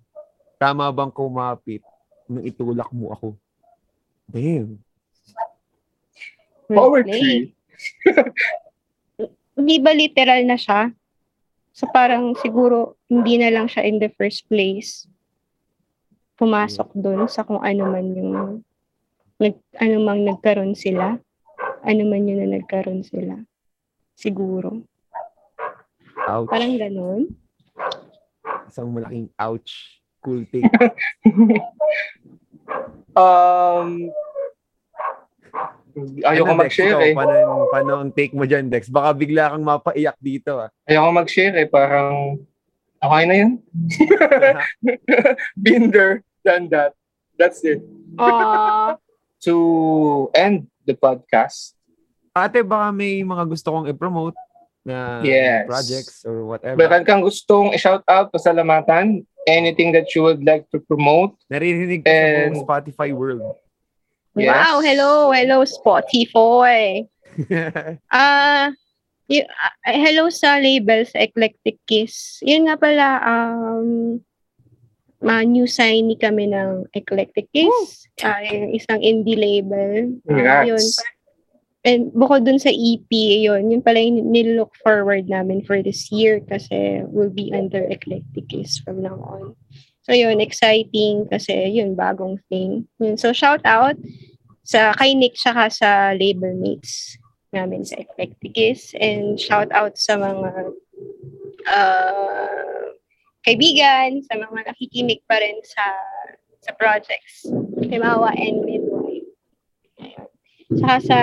tama bang kumapit nung itulak mo ako? Damn. Poetry. *laughs* Hindi ba literal na siya? So parang siguro hindi na lang siya in the first place pumasok doon sa kung ano man yung nag, ano mang nagkaroon sila. Ano man yun na nagkaroon sila. Siguro. Ouch. Parang ganun. Isang malaking ouch. Cool take. *laughs* um, Ayaw ko Ano, Dex, mag-share ikaw, eh. Paano, paano ang take mo dyan, Dex? Baka bigla kang mapaiyak dito, ah. Ayaw ko mag-share eh. Parang, okay na yun. Been there, done that. That's it. Aw. To end the podcast, Ate, baka may mga gusto kong i-promote na Yes. projects or whatever. meron kang gustong i-shout out, pasalamatan, anything that you would like to promote, Naririnig ko sa And- buong Spotify world. Yes. Wow, hello, hello Spotify. *laughs* Ah, y- ah, hello sa labels Eclectic Kiss. Yun nga pala um ma new signee kami ng Eclectic Kiss. Ah, yung isang indie label. Ah, yun. Congrats. And bukod dun sa EP, yun, yun pala yung nilook forward namin for this year kasi we'll be under Eclectic Kiss from now on. So yun, exciting kasi yun, bagong thing. Yun. So shout out sa kay Nick tsaka sa label mates namin sa Eclectic Kiss and shout out sa mga uh, kaibigan, sa mga nakikinig pa rin sa sa projects. Kay Mawa and Midwife. Ayun. Tsaka sa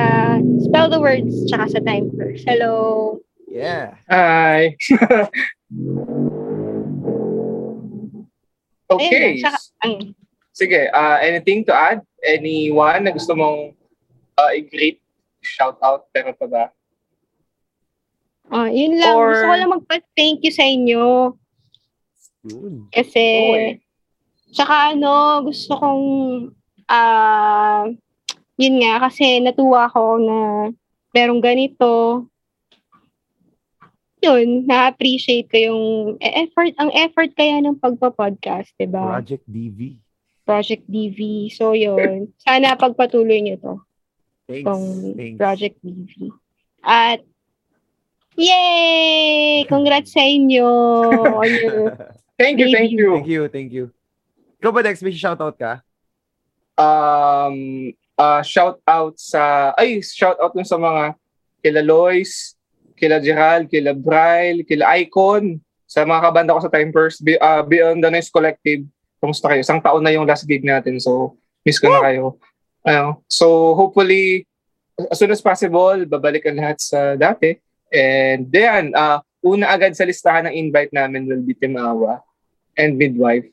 Spell the Words, tsaka sa Time First. Hello! yeah. Hi. *laughs* Ayun okay. lang. Tsaka, ang, Sige, uh, anything to add? Anyone na gusto mong uh, i-greet? Shout out, pero pa ba? oh, yun lang. Or- Gusto ko lang magpa-thank you sa inyo. Yun. Kasi, Okay. tsaka ano, gusto kong, ah, yun nga, kasi natuwa ko na merong ganito. Yun, na-appreciate ko yung effort, ang effort kaya ng pagpa-podcast, diba? Project DV. Project DV. So, yun. Sana pagpatuloy nyo to. Thanks. Itong Thanks. Project DV. At, yay! Congrats sa inyo *laughs* on your Thank you, thank you. Thank you, thank you. Ikaw ba, Dex, may shoutout ka? Um, uh, shout out sa, ay, shout out sa mga kila Lois, kila Gerald, kila Bryle, kila Icon, sa mga kabanda ko sa Time First, Be, uh, Beyond the Noise Collective. Kumusta kayo? Isang taon na yung last gig natin, so miss ko na kayo. Ano, so hopefully, as soon as possible, babalik ang lahat sa dati. And then, uh, una agad sa listahan ng invite namin will be Timawa and Midwife.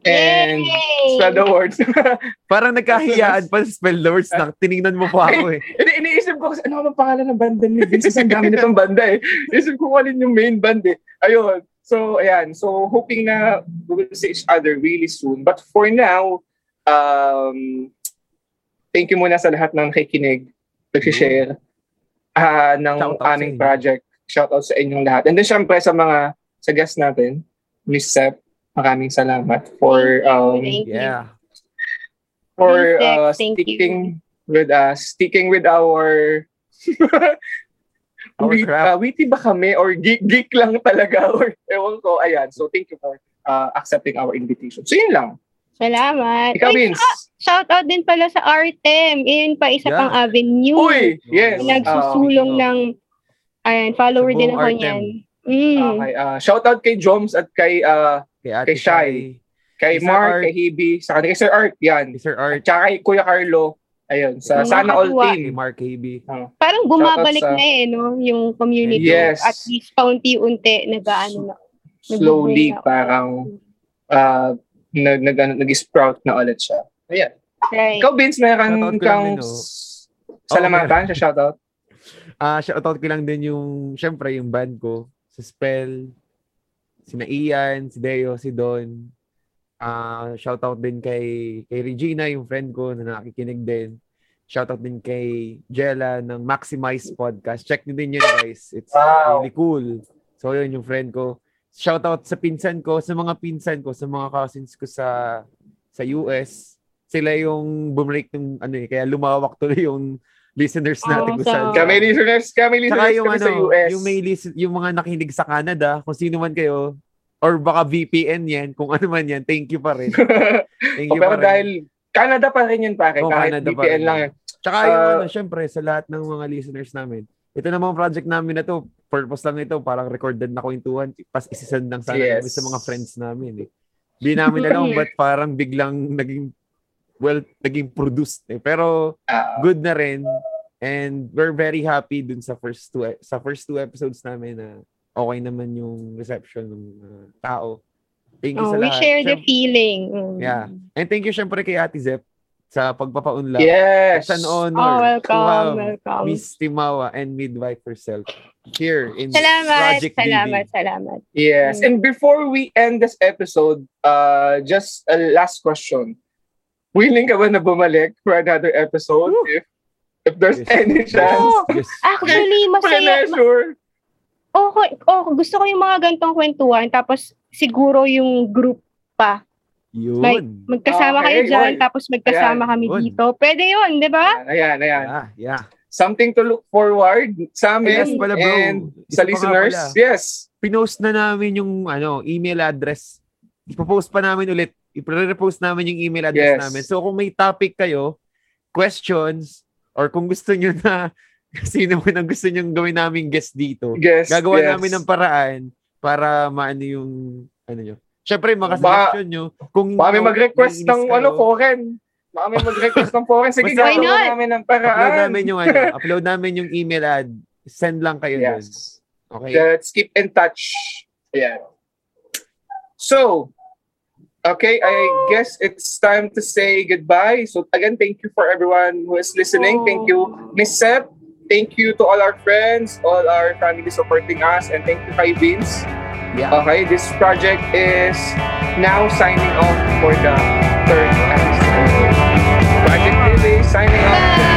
And Yay! spread the words. *laughs* Parang nagkahiyaan *laughs* pa sa spell the words na tinignan mo pa ako eh. Ini iniisip ko kasi ano ba pangalan ng banda ni Vince? Ang dami nitong banda eh. Isip ko kung alin yung main band eh. Ayun. So, ayan. So, hoping na we will see each other really soon. But for now, um, thank you muna sa lahat ng nakikinig, nag-share ah ng Shout aming project. Shout out sa inyong lahat. And then, syempre, sa mga sa guest natin, Miss Sep, maraming salamat for um. Yeah. for uh, sticking with us, sticking with our *laughs* Our Wit- uh, witty ba kami or geek, geek lang talaga *laughs* or ewan ko. Ayan. So thank you for uh, accepting our invitation. So yun lang. Salamat. Ikaw, Vince. shout out din pala sa Artem. Yun pa isa Yeah. pang avenue. Uy! Yes. Nag- Nagsusulong Uh, ng ayan, follower din ako Artem. niyan. Mm. Okay. Uh, shout out kay Joms at kay uh, Kay Ate Kay Shai. Kay Kay Sir Mark, Art. kay Hebe, sa kay Sir Art. Yan. Kay Sir Art. At saka kay Kuya Carlo. Ayun. Sa Mga Sana All katuwa. Kay Team. Mark KB. Parang bumabalik sa- na eh, no? Yung community. Yes. At least paunti-unti nag-ano na. Slowly na. parang uh, nag, nag, ano, nag-sprout na ulit siya. Ayan. Right. Ikaw, Vince, meron kang din, oh. s- salamatan sa shoutout? Ah, shoutout ko lang din yung, syempre, yung band ko. Sa Spell, sina Ian, si Deo, si Don. Ah, shoutout din kay kay Regina, yung friend ko na nakikinig din. Shoutout din kay Jella ng Maximize Podcast. Check niyo din yun, guys. It's Wow. really cool. So, yun yung friend ko. Shoutout sa pinsan ko, sa mga pinsan ko, sa mga cousins ko sa sa US. Sila yung bumalik ng ano eh, kaya lumawak tuloy yung listeners natin kung saan. Awesome. Kami listeners, kami Saka listeners yung kami ano, sa US. yung may listen, yung mga nakinig sa Canada, kung sino man kayo, or baka VPN yan, kung ano man yan, thank you pa rin. *laughs* Thank O, you pero pa rin. dahil Canada pa rin yun pare, Oh, kahit Canada pa VPN rin lang yun. Tsaka yung Ah, ano, syempre, sa lahat ng mga listeners namin, ito namang project namin na to, purpose lang ito, parang recorded na kwentuhan, pas isisend lang sana Yes. namin sa mga friends namin eh. Di namin *laughs* alam ba't parang biglang naging well, naging produced eh. Pero Ah, good na rin. And we're very happy dun sa first two e- sa first two episodes namin na okay naman yung reception ng uh, tao. Thank you Oh, sa we lahat. share the Syem- feeling. Mm. Yeah. And thank you syempre kay Ate Zep sa pagpapaunlak. yes. It's an Oh, honor to welcome, have welcome. Miss Timawa and midwife herself here in Salamat, Project salamat, DD. salamat. Yes. Mm. And before we end this episode, uh, just a last question. Willing ka ba na bumalik for another episode? Woo. If if there's Yes. any chance? Oh, Yes. Actually, masaya. Pleasure. Oh, oh, gusto ko yung mga gantong kwentuhan. Tapos, siguro yung group pa. Yun. Like, Magkasama kayo Okay, dyan, yun. tapos magkasama Ayan, kami yun. dito. Pwede yun, di ba? Ayan, ayan. yeah, yeah. Something to look forward sa amin Yes pala, bro. and Isa sa listeners. pala. Yes. Pinost na namin yung ano, email address. Ipopost pa namin ulit. I-repost namin yung email address Yes. namin. So kung may topic kayo, questions, or kung gusto nyo na *laughs* sino mo nang gusto nyo gawin namin guest dito, Yes. gagawa yes. namin ng paraan para maano yung ano nyo. Siyempre, mga Baka- suggestion nyo. Kung Baka may mag-request ng kayo, ano, foreign. Baka may mag-request ng foreign. Sige, gagawa namin ng Upload paraan. namin yung ano, *laughs* upload namin yung email ad. Send lang kayo. Yes. Okay? Let's keep in touch. Yeah. So, okay, I guess it's time to say goodbye. So again, thank you for everyone who is listening. Thank you, Miss Sep. Thank you to all our friends, all our family supporting us, and thank you, kay Vince. Yeah. Okay, this project is now signing off for the third episode. Project Lily signing off.